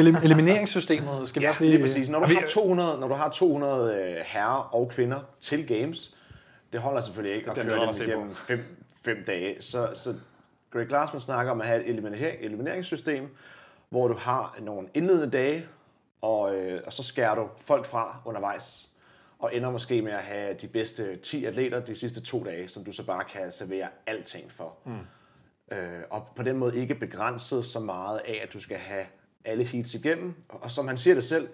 elim- elimineringssystemet skal vi Ja, også lige, lige... præcis. Når du, Vi- har 200, når du har 200 øh, herrer og kvinder til games, det holder selvfølgelig ikke at bliver køre dem at igennem fem, fem dage. Så, så Greg Glassman snakker om at have et eliminering, elimineringssystem, hvor du har nogle indledende dage, og, øh, og så skærer du folk fra undervejs, og ender måske med at have de bedste 10 atleter de sidste to dage, som du så bare kan servere alting for. Mm. Øh, og på den måde ikke begrænset så meget af, at du skal have alle heats igennem. Og som han siger det selv,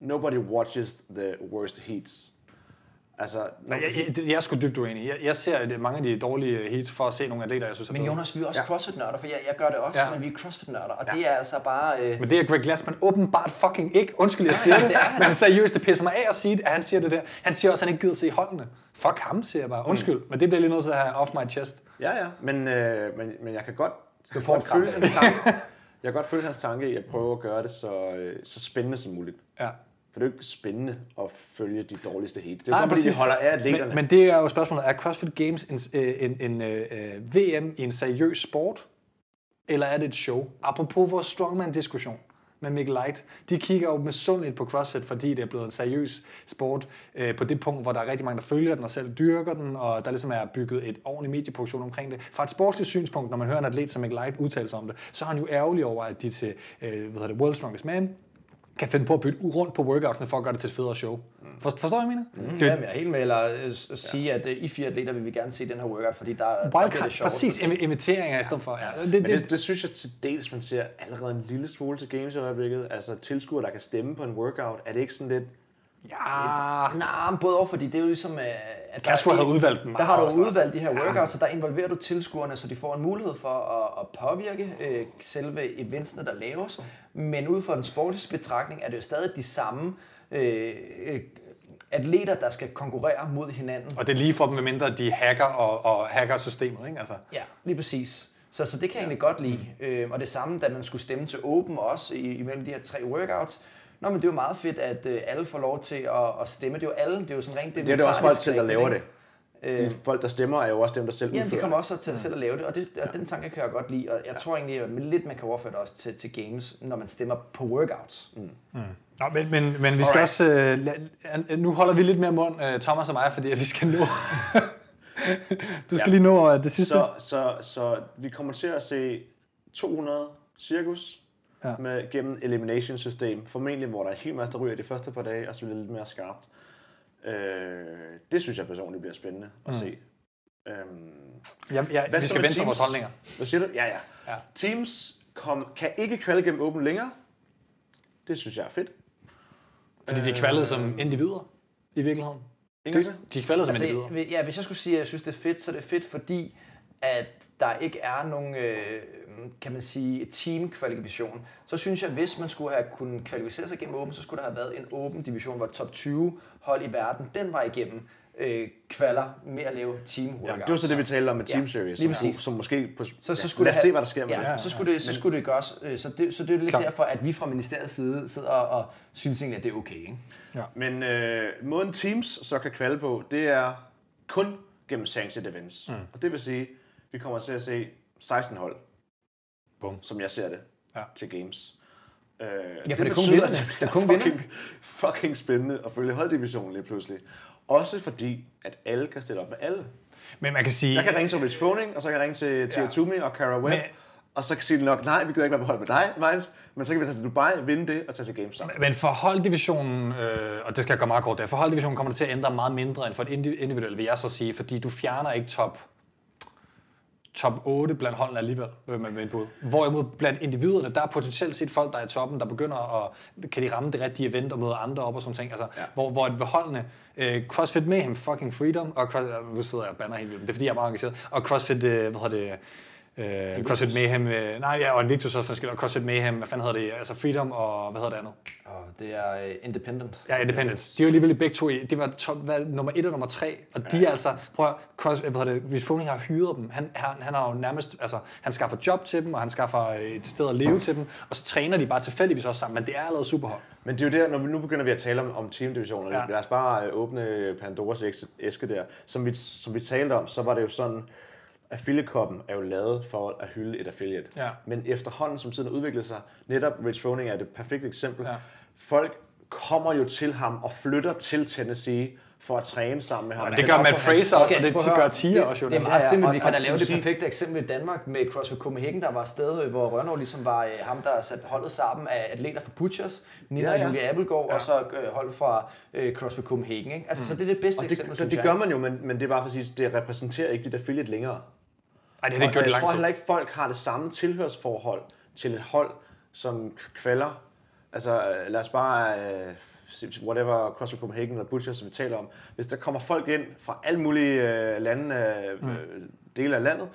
nobody watches the worst heats. Altså, Nej, jeg, jeg, jeg er sgu dybt uenig. Jeg, jeg ser at mange af de dårlige heats for at se nogle atleter, jeg synes er Men. Jonas, vi er også ja. CrossFit-nørder, for jeg, jeg gør det også, Ja. men vi er CrossFit-nørder, og ja. det er altså bare... Øh, Men det er Greg Glassman åbenbart fucking ikke. Undskyld, jeg siger det. Men seriøst, det pisser mig af at sige det, at han siger det der. Han siger også, at han ikke gider se holdene. Fuck ham, siger jeg bare. Undskyld, Mm. men det bliver lige nødt til at have off my chest. ja, ja, men, øh, men, men jeg kan godt, Du får et kram følge. Jeg kan godt følge hans tanke i at prøve at gøre det så, øh, så spændende som muligt. Ja. For det er jo ikke spændende at følge de dårligste heat. Det er jo Nej, kun fordi, de holder af atleterne. Men, men det er jo spørgsmålet, er CrossFit Games en, øh, en, en, øh, VM i en seriøs sport, eller er det et show? Apropos vores strongman-diskussion med Mikkel Light, de kigger jo med på CrossFit, fordi det er blevet en seriøs sport øh, på det punkt, hvor der er rigtig mange, der følger den og selv dyrker den, og der ligesom er bygget et ordentligt medieproduktion omkring det. Fra et sportsligt synspunkt, når man hører en atlet som Mikkel Light udtale sig om det, så er han jo ærgerlig over, at de til øh, hvad hedder det, World Strongest Man kan finde på at bytte rundt på workoutsene for at gøre det til et federe show. For, forstår jeg, hvad jeg mener? Mm, jamen, jeg er helt med, eller øh, sige, at øh, I fire atleter vil vi gerne se den her workout, fordi der, der bliver det sjovt. præcis, imi- imiteringer i stedet for. Ja, det, Men det, det, det synes jeg til dels, man ser allerede en lille smule til games i øjeblikket. Altså tilskuere, der kan stemme på en workout. Er det ikke sådan lidt... ja, Nej, både over, fordi det er jo ligesom... øh, At der Castro er- havde udvalgt den Der har du udvalgt de her workouts, så der involverer du tilskuerne, så de får en mulighed for at, at påvirke øh, selve eventsene, der laves. Men ud fra en sportslig betragtning er det jo stadig de samme øh, øh, atleter, der skal konkurrere mod hinanden. og det er lige for dem, medmindre de hacker og, og hacker systemet, ikke? Altså, Ja, lige præcis. Så, så det kan jeg egentlig godt lide. Øh, og det samme, da man skulle stemme til Open også i, imellem de her tre workouts. Nå, men det er jo meget fedt, at øh, alle får lov til at, at stemme. Det er jo alle, det er jo sådan rent Det er det også folk selv, der laver det. De folk, der stemmer, er jo også dem, der selv Jamen, de udfører kommer også til selv at lave det, og, det, og den tanke kan jeg godt lide. Og jeg tror egentlig, at lidt man kan overføre det også til, til games, når man stemmer på workouts. Mm. Nå, men, men, men vi skal også... Øh, la- nu holder vi lidt mere mund, øh, Thomas og mig, fordi at vi skal nå... du skal Ja. lige nå øh, det sidste. Så, så, så vi kommer til at se 200 cirkus Ja. med, gennem elimination system. Formentlig, hvor der er en hel masse, der ryger de første par dage, og så bliver det lidt mere skarpt. Øh, det synes jeg personligt bliver spændende at se. Øhm, Ja, ja, Hvad vi skal vente på vores Teams? holdninger. hvad siger du? Ja, ja. Ja. Teams kom, kan ikke kvalde gennem åben længere. Det synes jeg er fedt. Fordi de er kvaldet som individer, i virkeligheden. Ingen De, de er kvaldet som Altså, individer. ja, hvis jeg skulle sige, at jeg synes, det er fedt, så er det fedt, fordi at der ikke er nogen, øh, kan man sige, team-kvalifikation. Så synes jeg, hvis man skulle have kunnet kvalificere sig gennem åben, så skulle der have været en åben division, hvor top 20 hold i verden, den var igennem øh, kvaller med at lave team Ja, det var så det, vi talte om med Ja, Team Series, lige som, præcis. som måske... På, Så, så ja, skulle lad os se, hvad der sker med ja, det. Så skulle det, så skulle det gøres. Øh, Så det, så det er lidt Klart. derfor, at vi fra ministeriets side sidder og, og synes egentlig, at det er okay. Ikke? Men øh, måden Teams så kan kvalde på, det er kun gennem sanctioned events. Mm. Og det vil sige, vi kommer til at se 16 hold, Bum. som jeg ser det, Ja. til games. Øh, Ja, for det er kun betyder, vinderne. at Det er kun fucking, fucking spændende at følge holddivisionen lige pludselig. Også fordi, at alle kan stille op med alle. Men man kan sige... Jeg kan ringe til Rich Froning, og så kan jeg ringe til Tia Toomey og Cara Webb. Men- Og så kan sige nok, nej, vi gider ikke være på hold med dig, Miles. Men så kan vi tage til Dubai, vinde det og tage til games sammen. Men for holddivisionen, øh, og det skal jeg gøre meget kort der, for holddivisionen kommer det til at ændre meget mindre end for et indi- individuelt, vil jeg så sige, fordi du fjerner ikke top, top 8 blandt holdene alligevel øh, med mit bud. Hvorimod blandt individerne, der er potentielt set folk, der er i toppen, der begynder at, kan de ramme det rigtige event og møde andre op og sådan ting. Altså, ja. hvor, hvor ved holdene, øh, CrossFit Mayhem, fucking Freedom, og Cross, nu sidder jeg og banner helt vildt, det er fordi, jeg er meget engageret, og CrossFit, øh, hvad hedder det, Øh, CrossFit Mayhem, øh, nej, ja, og Invictus også forskelligt, og CrossFit Mayhem, hvad fanden hedder det, altså Freedom og hvad hedder det andet? Og det er øh, independent. Ja, Independence. De var alligevel begge to i. Det var top, hvad, nummer 1 og nummer 3. Og de er altså, prøv at, cross, hvad hedder det, hvis Froning har hyret dem, han, han, han har jo nærmest, altså, han skaffer job til dem, og han skaffer et sted at leve til dem, og så træner de bare tilfældigvis også sammen, men det er allerede superhold. Men det er jo der, når vi nu begynder vi at tale om, om teamdivisioner. Ja. Ja. Lad os bare øh, åbne Pandoras æs- æske der. Som vi, som vi talte om, så var det jo sådan, affiliate-koppen er jo lavet for at hylde et affiliate. Ja. Men efterhånden, som tiden har udviklet sig, netop Rich Froning er det perfekte eksempel. Ja. Folk kommer jo til ham og flytter til Tennessee for at træne sammen med ham. Det gør Matt Fraser også, og det gør Tia også jo. Det er meget simpelt. og- Vi kan og da lave det perfekte eksempel i Danmark med CrossFit Copenhagen, der var et sted, hvor Rønnow ligesom var øh, ham, der satte holdet sammen af atleter fra Butchers, Nina Ja, ja, ja. Julie Appelgaard, ja. og så øh, hold fra øh, CrossFit Copenhagen. Ikke? Altså, mm. så det er det bedste Og eksempel, det, synes det, det jeg. gør man jo, men, men det er bare for at sige, det repræsenterer ikke dit affiliate længere. Ej, det har det gjort i jeg lang tror tid. heller ikke, folk har det samme tilhørsforhold til et hold, som kvalder. Altså, øh, lad os bare, øh, whatever, CrossFit Copenhagen eller Butcher, som vi taler om. Hvis der kommer folk ind fra alle mulige øh, lande, øh, mm. dele af landet,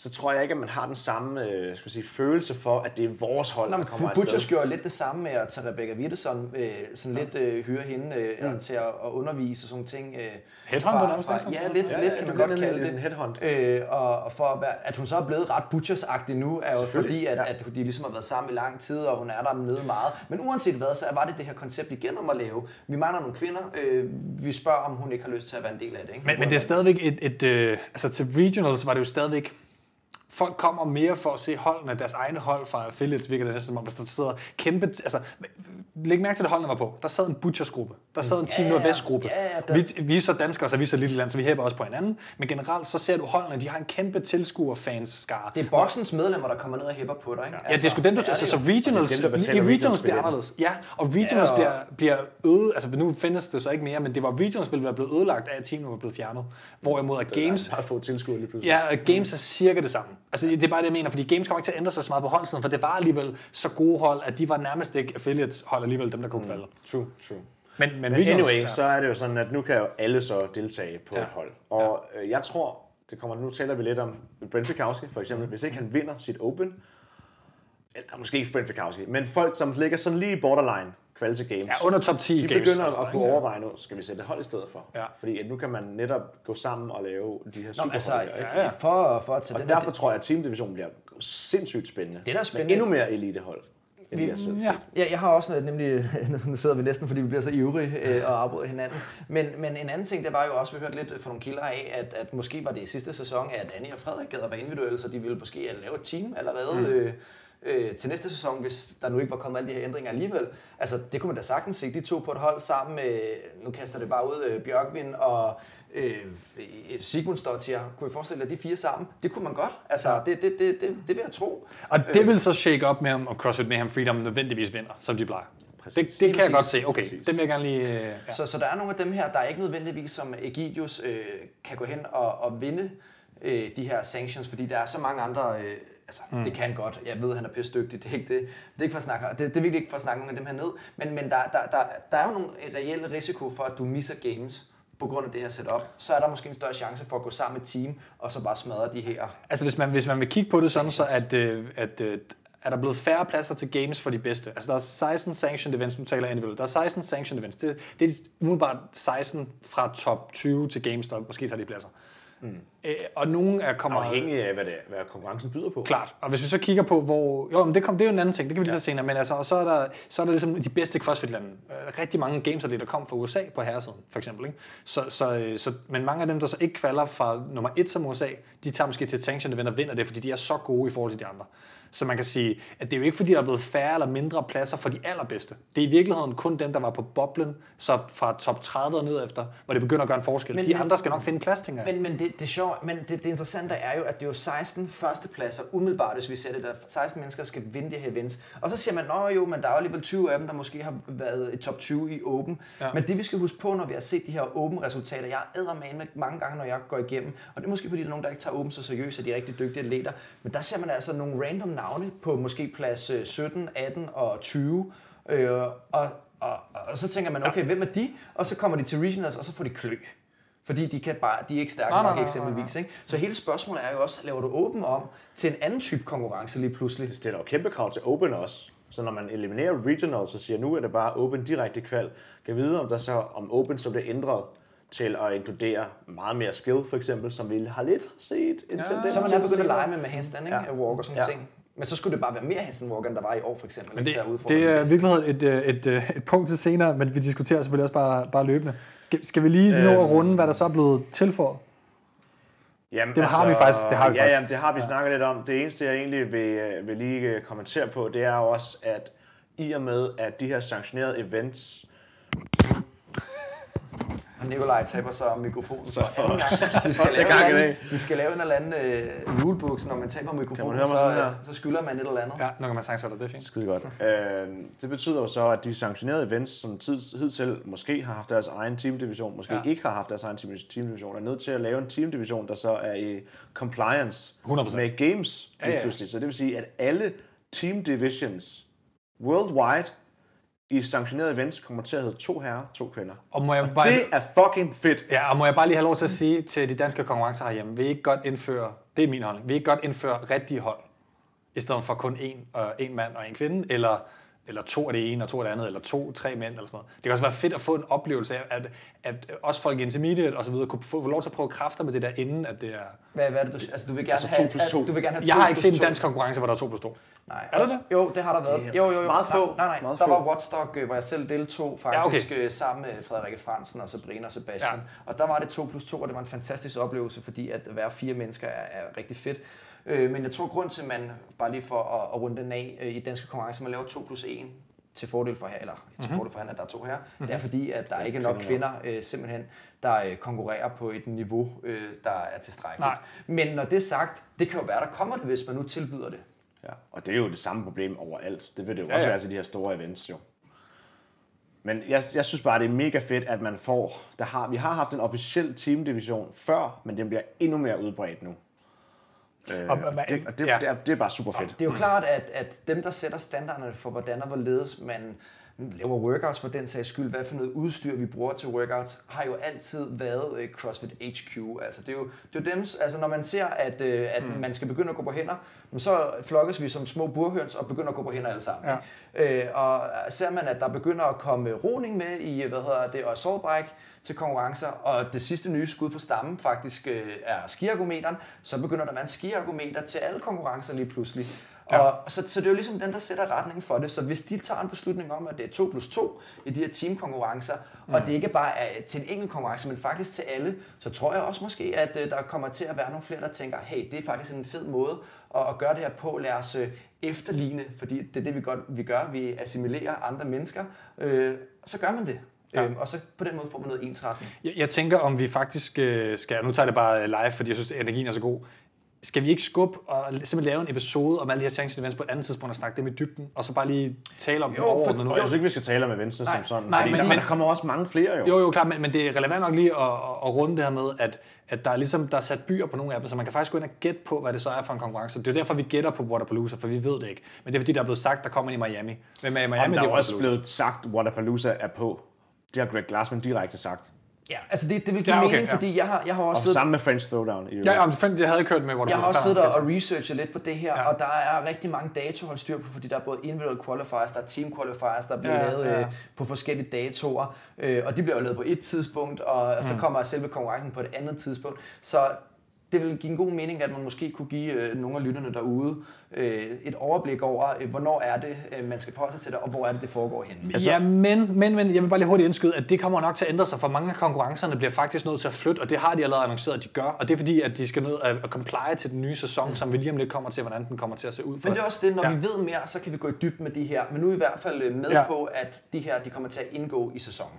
så tror jeg ikke, at man har den samme øh, skal man sige, følelse for, at det er vores hold, Nå, der kommer Butchers afsted. gjorde lidt det samme med at tage Rebecca Wittesson, øh, sådan lidt øh, hyre hende øh, mm. til at, at undervise og sådan nogle ting. Øh, Headhunter fra- fra-? Ja, lidt, Ja, lidt ja, kan man godt kalde det. en headhunt. Øh, og, og for at, være, at hun så er blevet ret Butchers-agtig nu, er jo fordi, at, ja. at de ligesom har været sammen i lang tid, og hun er der nede meget. Men uanset hvad, så var det det her koncept igen om at lave. Vi mangler nogle kvinder. Øh, vi spørger, om hun ikke har lyst til at være en del af det. Ikke? Men, men det er stadigvæk et, et øh, altså til regionals var det jo stadigvæk, folk kommer mere for at se holdene, deres egne hold fra affiliates, virker det næsten som om, hvis der sidder kæmpe, altså, læg mærke til det holdene var på. Der sad en Butchers-gruppe, der sad en Team Ja, ja. Nordvest-gruppe. Der- Vi, vi er så danskere, så vi er så lille land, så vi hæber også på hinanden. Men generelt så ser du holdene, de har en kæmpe tilskuerfans-skare. Det er boksens medlemmer, der kommer ned og hæpper på dig. Ikke? Ja, det er sgu dem, du, det altså, så regionals, er dem, der i regionals bliver anderledes. Ja, og regionals Ja, og- bliver, bliver øde, altså nu findes det så ikke mere, men det var regionals ville være blevet ødelagt af, at teamet var blevet fjernet. Hvorimod at games, Har fået tilskud lige pludselig. ja, og games er cirka det samme. Altså det er bare det, jeg mener, fordi games kommer ikke til at ændre sig så meget på holdsiden, for det var alligevel så gode hold, at de var nærmest ikke affiliates hold alligevel, dem der kunne falde. True, true. Men, men, Men anyway, ja. så er det jo sådan, at nu kan jo alle så deltage på Ja. et hold. Og ja. jeg tror, det kommer, nu taler vi lidt om Brent Fikowski for eksempel. Mm. Hvis ikke han vinder sit Open, eller måske ikke Brent Fikowski, men folk, som ligger sådan lige i borderline til games, ja, under top 10 de games. begynder altså, at kunne overveje nu, skal vi sætte et hold i stedet for? Ja. Fordi at nu kan man netop gå sammen og lave de her superhold. altså, ikke? Ja, ja. for, for at tage Og den derfor tror jeg, at teamdivisionen bliver sindssygt spændende. Det er da spændende. Med endnu mere elitehold, vi. Ja. Ja, jeg har også noget, nemlig, nu sidder vi næsten, fordi vi bliver så ivrige øh, og afbryder hinanden. Men, men en anden ting, det var jo også, vi hørte lidt fra nogle kilder af, at, at måske var det i sidste sæson, at Annie og Frederik gad at være individuelle, så de ville måske lave et team allerede mm. øh, øh, til næste sæson, hvis der nu ikke var kommet alle de her ændringer alligevel. Altså, det kunne man da sagtens se, de to på et hold sammen med, nu kaster det bare ud, øh, Bjørkvin og øh, Sigmund Stottier. Kunne I forestille jer de fire sammen? Det kunne man godt. Altså, ja. det, det, det, det, det vil jeg tro. Og det vil så shake op med, om CrossFit Mayhem Freedom nødvendigvis vinder, som de plejer. Det, det kan jeg Præcis. godt se. Okay, Præcis. det vil jeg gerne lige... øh, Ja. Så, så der er nogle af dem her, der er ikke nødvendigvis som Egidius øh, kan gå hen og, og vinde øh, de her sanctions, fordi der er så mange andre... Øh, altså, mm. det kan godt. Jeg ved, at han er pisse dygtig. Det er ikke det. Det er, ikke for at snakke, det, det er virkelig ikke for at snakke nogle af dem her ned. Men, men der, der, der, der er jo nogle reelle risiko for, at du misser games på grund af det her setup. Så er der måske en større chance for at gå sammen med team, og så bare smadre de her Altså hvis man, hvis man vil kigge på det sådan, så at, øh, at øh, er der blevet færre pladser til games for de bedste. Altså der er 16 sanctioned events, nu taler jeg individuelt. Der er 16 sanctioned events. Det, det er umiddelbart 16 fra top 20 til games, der måske tager de pladser. Mm. Øh, og nogen er kommer... Afhængig af, hvad, det, hvad konkurrencen byder på. Klart. Og hvis vi så kigger på, hvor... Jo, men det, kom, det er jo en anden ting, det kan vi lige tage senere. Men altså, og så er der, så er der ligesom de bedste CrossFit-lande. Øh, Rigtig mange games der kom fra USA på herresiden, for eksempel. Ikke? Så, så, øh, så, men mange af dem, der så ikke kvalder fra nummer et som USA, de tager måske til et sanction event og vinder det, fordi de er så gode i forhold til de andre. Så man kan sige, at det er jo ikke fordi, der er blevet færre eller mindre pladser for de allerbedste. Det er i virkeligheden kun dem, der var på boblen, så fra top 30 og ned efter, hvor det begynder at gøre en forskel. Men- de andre skal nok finde plads, tænker jeg. Men, men det, det er sjovt, men det, det interessante er jo, at det er jo 16 førstepladser umiddelbart, hvis vi ser det, der 16 mennesker skal vinde det her events. Og så siger man, nå jo, men der er jo alligevel 20 af dem, der måske har været i top 20 i Open. Ja. Men det vi skal huske på, når vi har set de her Open-resultater, jeg er med mange gange, når jeg går igennem, og det er måske fordi, der er nogen, der ikke tager Open så seriøst, og de er rigtig dygtige atleter, men der ser man altså nogle random navne på måske plads øh, 17, 18 og 20, øh, og, og, og så tænker man, okay, hvem er de? Og så kommer de til regionals, og så får de klø. Fordi de, kan bare, de er ikke stærke Nej, nok nej, eksempelvis. Ikke? Så hele spørgsmålet er jo også, laver du åben om til en anden type konkurrence lige pludselig? Det stiller jo kæmpe krav til Open også. Så når man eliminerer regional, så siger nu er det bare Open direkte kval. Kan vide, om der så om Open så bliver ændret til at inkludere meget mere skill, for eksempel, som vi har lidt set en tendens Så man er begyndt at lege med, med handstand, ikke? Ja. Ja. walk og sådan Ja. ja. ting. Men så skulle det bare være mere handstand walk, end der var i år for eksempel. Men det, at udfordre det de er i virkeligheden et, øh, et, et, et punkt til senere, men vi diskuterer selvfølgelig også bare, bare løbende. Skal, skal vi lige nå at Øhm. runde, hvad der så er blevet tilføjet? Jamen, Det har vi faktisk- det har vi ja, faktisk. Jamen, det har vi snakket lidt om. Det eneste, jeg egentlig vil, øh, vil lige øh, kommentere på, det er også, at i og med, at de her sanktionerede events, Og Nikolaj taber om mikrofonen Så for- anden gang. Vi skal, for lave gang en i eller anden, vi skal lave en eller anden øh, rulebook, så når man taber mikrofonen, høre mig så, her? øh, så skylder man et eller andet. Ja, nu kan man holde det, det er fint. skide godt, øh, det betyder jo så, at de sanktionerede events, som tid, hidtil måske har haft deres egen teamdivision, måske Ja. ikke har haft deres egen team- teamdivision, er nødt til at lave en teamdivision, der så er i compliance 100%. med games Ja, ja. pludselig. Så det vil sige, at alle team divisions worldwide i sanktionerede events kommer til at hedde to herrer, to kvinder. Og må jeg bare... Det er fucking fedt. Ja, og må jeg bare lige have lov til at sige til de danske konkurrencer herhjemme, vil I ikke godt indføre, det er min holdning, vil I ikke godt indføre rigtige hold, i stedet for kun en, og en mand og en kvinde, eller, eller to af det ene og to af det andet, eller to, tre mænd, eller sådan noget. Det kan også være fedt at få en oplevelse af, at, at også folk i intermediate og så videre kunne få, få lov til at prøve kræfter med det der, inden at det er... Hvad, hvad er det, du, altså, du vil gerne Altså have, to plus at- to. Du vil gerne have Jeg har ikke set en dansk konkurrence, hvor der er to plus to. Nej. Er der det? Jo, det har der været. Det Jo, jo, jo. meget få. Nej, nej, nej. Meget der var Watchdog, øh, hvor jeg selv deltog faktisk ja, okay. sammen med Frederikke Fransen og Sabrina og Sebastian. Ja. Og der var det 2 plus 2, og det var en fantastisk oplevelse, fordi at være fire mennesker er, er rigtig fedt. Øh, men jeg tror, grund til, at man, bare lige for at, at runde den af øh, i danske konkurrencer, man laver 2 plus 1 til fordel for her, eller til Mhm. fordel for han, at der er to her. Mm-hmm. Det er fordi, at der ikke er nok kvinder øh, simpelthen, der øh, konkurrerer på et niveau, øh, der er tilstrækkeligt. Nej. Men når det er sagt, det kan jo være, der kommer det, hvis man nu tilbyder det. Ja, og det er jo det samme problem overalt. Det vil det jo Ja, også ja. være til de her store events, jo. Men jeg, jeg synes bare, det er mega fedt, at man får... Der har, vi har haft en officiel teamdivision før, men den bliver endnu mere udbredt nu. Øh, Og- og det, og det, ja. det, er, det er bare super fedt. Det er jo klart, at, at dem, der sætter standarderne for, hvordan og hvorledes man laver workouts for den sags skyld, hvad for noget udstyr vi bruger til workouts, har jo altid været øh, CrossFit HQ. Altså, det er jo, det er jo dem, altså, når man ser, at, øh, at mm. man skal begynde at gå på hænder, så flokkes vi som små burhøns og begynder at gå på hænder alle sammen. Ja. Øh, og ser man, at der begynder at komme roning med i, hvad hedder det, og assault bike til konkurrencer, og det sidste nye skud på stammen faktisk øh, er skiergometeren, så begynder der at være en skiergometer til alle konkurrencer lige pludselig. Ja. Og, så, så det er jo ligesom den, der sætter retningen for det. Så hvis de tager en beslutning om, at det er 2 plus 2 i de her teamkonkurrencer, mm. og det ikke bare er til en enkelt konkurrence, men faktisk til alle, så tror jeg også måske, at øh, der kommer til at være nogle flere, der tænker, hey, det er faktisk en fed måde at, at gøre det her på. Lad os øh, efterligne, fordi det er det, vi, godt, vi gør. Vi assimilerer andre mennesker. Øh, så gør man det. Ja. Øhm, og så på den måde får man noget ensretning. Jeg, jeg tænker, om vi faktisk øh, skal, nu tager jeg det bare live, fordi jeg synes, at energien er så god. Skal vi ikke skubbe og simpelthen lave en episode om alle de her sanctioned events på et andet tidspunkt og snakke dem i dybden, og så bare lige tale om dem Jo, overordnet nu? Jeg synes ikke, vi skal tale om events som sådan. nej, men- der, men- der kommer også mange flere jo. Jo, jo, klart, men, men det er relevant nok lige at, at, runde det her med, at, at der er ligesom der er sat byer på nogle af dem, så man kan faktisk gå ind og gætte på, hvad det så er for en konkurrence. Det er derfor, vi gætter på Waterpalooza, for vi ved det ikke. Men det er fordi, der er blevet sagt, der kommer i Miami. Hvem er i Miami? Om der er også blevet sagt, Waterpalooza er på. Det har Greg Glassman direkte sagt. Ja, altså det, det vil give Ja, okay, mening, ja. fordi jeg har, jeg har Og også siddet sammen med French Throwdown. I Ja, ja, fandt, jeg havde kørt med Waterpalooza. Jeg har også siddet og researchet lidt på det her, Ja. og der er rigtig mange datoer at holde styr på, fordi der er både individual qualifiers, der er team qualifiers, der bliver Ja, lavet ja. øh, på forskellige datoer, øh, og de bliver jo lavet på et tidspunkt, og, og så kommer selve konkurrencen på et andet tidspunkt. Så det vil give en god mening, at man måske kunne give øh, nogle af lytterne derude øh, et overblik over, øh, hvornår er det, øh, man skal forholde sig til det, og hvor er det, det foregår henne. Altså, ja, men, men, men jeg vil bare lige hurtigt indskyde, at det kommer nok til at ændre sig, for mange af konkurrencerne bliver faktisk nødt til at flytte, og det har de allerede annonceret, at de gør, og det er fordi, at de skal nødt at, at comply til den nye sæson, mm. som vi lige om lidt kommer til, hvordan den kommer til at se ud. For Men det er også det, når Ja. vi ved mere, så kan vi gå i dybden med de her. Men nu er i hvert fald øh, med ja. på, at de her de kommer til at indgå i sæsonen.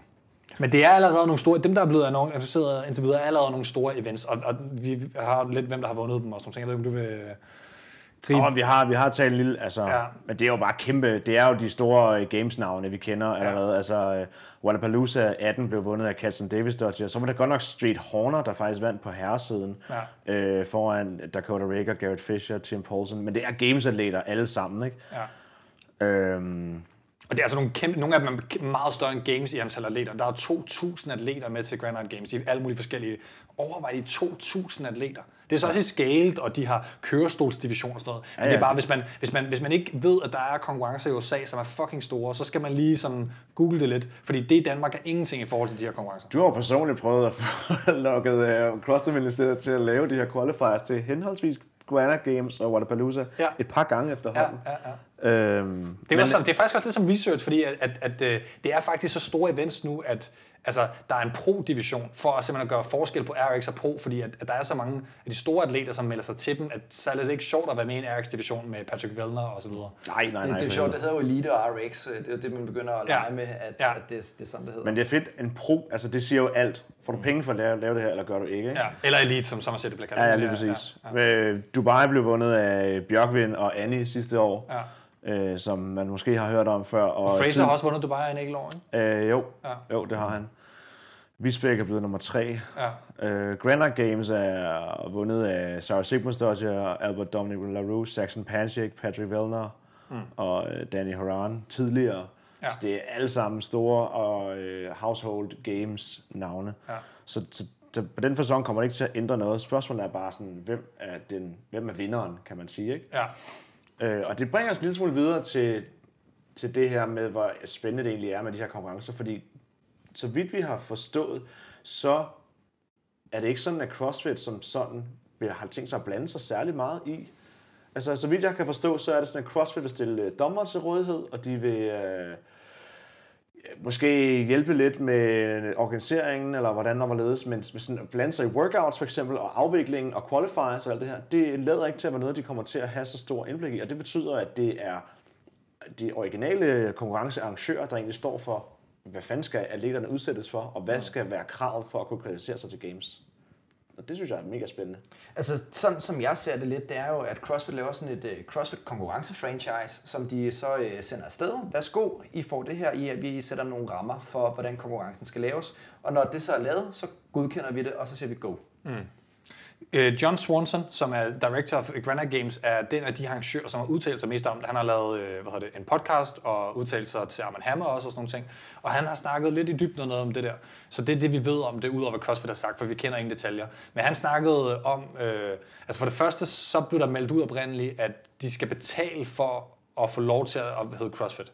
Men det er allerede nogle store, dem der er blevet annonceret indtil videre, er allerede nogle store events, og, og vi har lidt, hvem der har vundet dem og sådan. Jeg ved ikke, om du vil gribe. Og vi har, vi har talt en lille, altså, Ja. ja. men det er jo bare kæmpe, det er jo de store øh, gamesnavne, vi kender allerede. Altså, uh, Waterpalooza 18 blev vundet af Katzen Davis Dodger. Så var det godt nok Street Horner, der faktisk vandt på herresiden. Ja. Øh, foran Dakota Raker, Garrett Fisher, Tim Paulson. Men det er gamesatleter alle sammen, ikke? Ja. Øhm, Og det er altså nogle, kæmpe, nogle af dem er meget større end games i antal atleter. Der er 2.000 atleter med til Grand Night Games i alle mulige forskellige. Overvej de 2.000 atleter. Det er så også i scaled, og de har kørestolsdivision og sådan noget. Men Ja, det er ja, bare, hvis man, hvis, man, hvis man ikke ved, at der er konkurrencer i USA, som er fucking store, så skal man lige sådan google det lidt. Fordi det i Danmark er ingenting i forhold til de her konkurrencer. du har jo personligt prøvet at få lukket uh, CrossFit Ministeriet til at lave de her qualifiers til henholdsvis Granite Games og Waterpalooza Ja. et par gange Ja, efterhånden. ja, ja. Øhm, Det er, men, sådan, det er faktisk også lidt som research, fordi at, at, at, øh, det er faktisk så store events nu, at, Altså, der er en pro-division for at simpelthen gøre forskel på RX og pro, fordi at, at der er så mange af de store atleter, som melder sig til dem, at så er det ikke sjovt at være med i en RX-division med Patrick Vellner og så videre. Nej, nej, nej. Det, det er sjovt, det hedder jo Elite og RX. øh, Det er jo det, man begynder at Ja. lege med, at, Ja. at det, det er sådan, det hedder. Men det er fedt, en pro, altså det siger jo alt. Får du penge for at lave, lave det her, eller gør du ikke? ikke? Ja. Eller Elite, som Somerset bliver kaldt. Ja, ja, lige præcis. Ja, ja. Dubai blev vundet af Bjørkvind og Annie sidste år, Ja. Øh, som man måske har hørt om før. Og Fraser tid- har også vundet Dubai en enkelt år, ikke? Øh, jo, Ja. jo, det har han. Visbæk er blevet nummer tre. Ja. Øh, Granite Games er vundet af Sarah Sigmundsdottir, Albert Dominic LaRue, Saxon Panchik, Patrick Vellner mm. og øh, Danny Horan tidligere. Ja. Så det er alle sammen store og øh, household games navne. Ja. Så, så, så på den fasong kommer det ikke til at ændre noget. Spørgsmålet er bare sådan, hvem er, den, hvem er vinderen, kan man sige. Ikke? Ja. Øh, og det bringer os en lille smule videre til, til det her med, hvor spændende det egentlig er med de her konkurrencer, fordi så vidt vi har forstået, så er det ikke sådan, at CrossFit som sådan vil- har tænkt sig at blande sig særlig meget i. Altså, så vidt jeg kan forstå, så er det sådan, at CrossFit vil stille dommer til rådighed, og de vil øh, måske hjælpe lidt med organiseringen, eller hvordan og hvorledes, men men sådan at blande sig i workouts for eksempel, og afviklingen og qualifiers og alt det her, det lader ikke til at være noget, de kommer til at have så stor indblik i, og det betyder, at det er de originale konkurrencearrangører, der egentlig står for, hvad fanden skal atleterne udsættes for, og hvad skal være kravet for at kunne kvalificere sig til games. Og det synes jeg er mega spændende. Altså, sådan som jeg ser det lidt, det er jo, at CrossFit laver sådan et uh, CrossFit konkurrence-franchise, som de så uh, sender afsted. Værsgo, I får det her i, at vi sætter nogle rammer for, hvordan konkurrencen skal laves. Og når det så er lavet, så godkender vi det, og så siger vi go. Øh, John Swanson, som er director of Granite Games, er den af de arrangører, som har udtalt sig mest om det. Han har lavet øh, hvad hedder det, en podcast og udtalt sig til Arman Hammer også og sådan nogle ting. Og han har snakket lidt i dybden noget om det der. Så det er det, vi ved om det, udover hvad CrossFit har sagt, for vi kender ingen detaljer. Men han snakkede om, øh, altså for det første, så blev der meldt ud oprindeligt, at de skal betale for at få lov til at hedde CrossFit.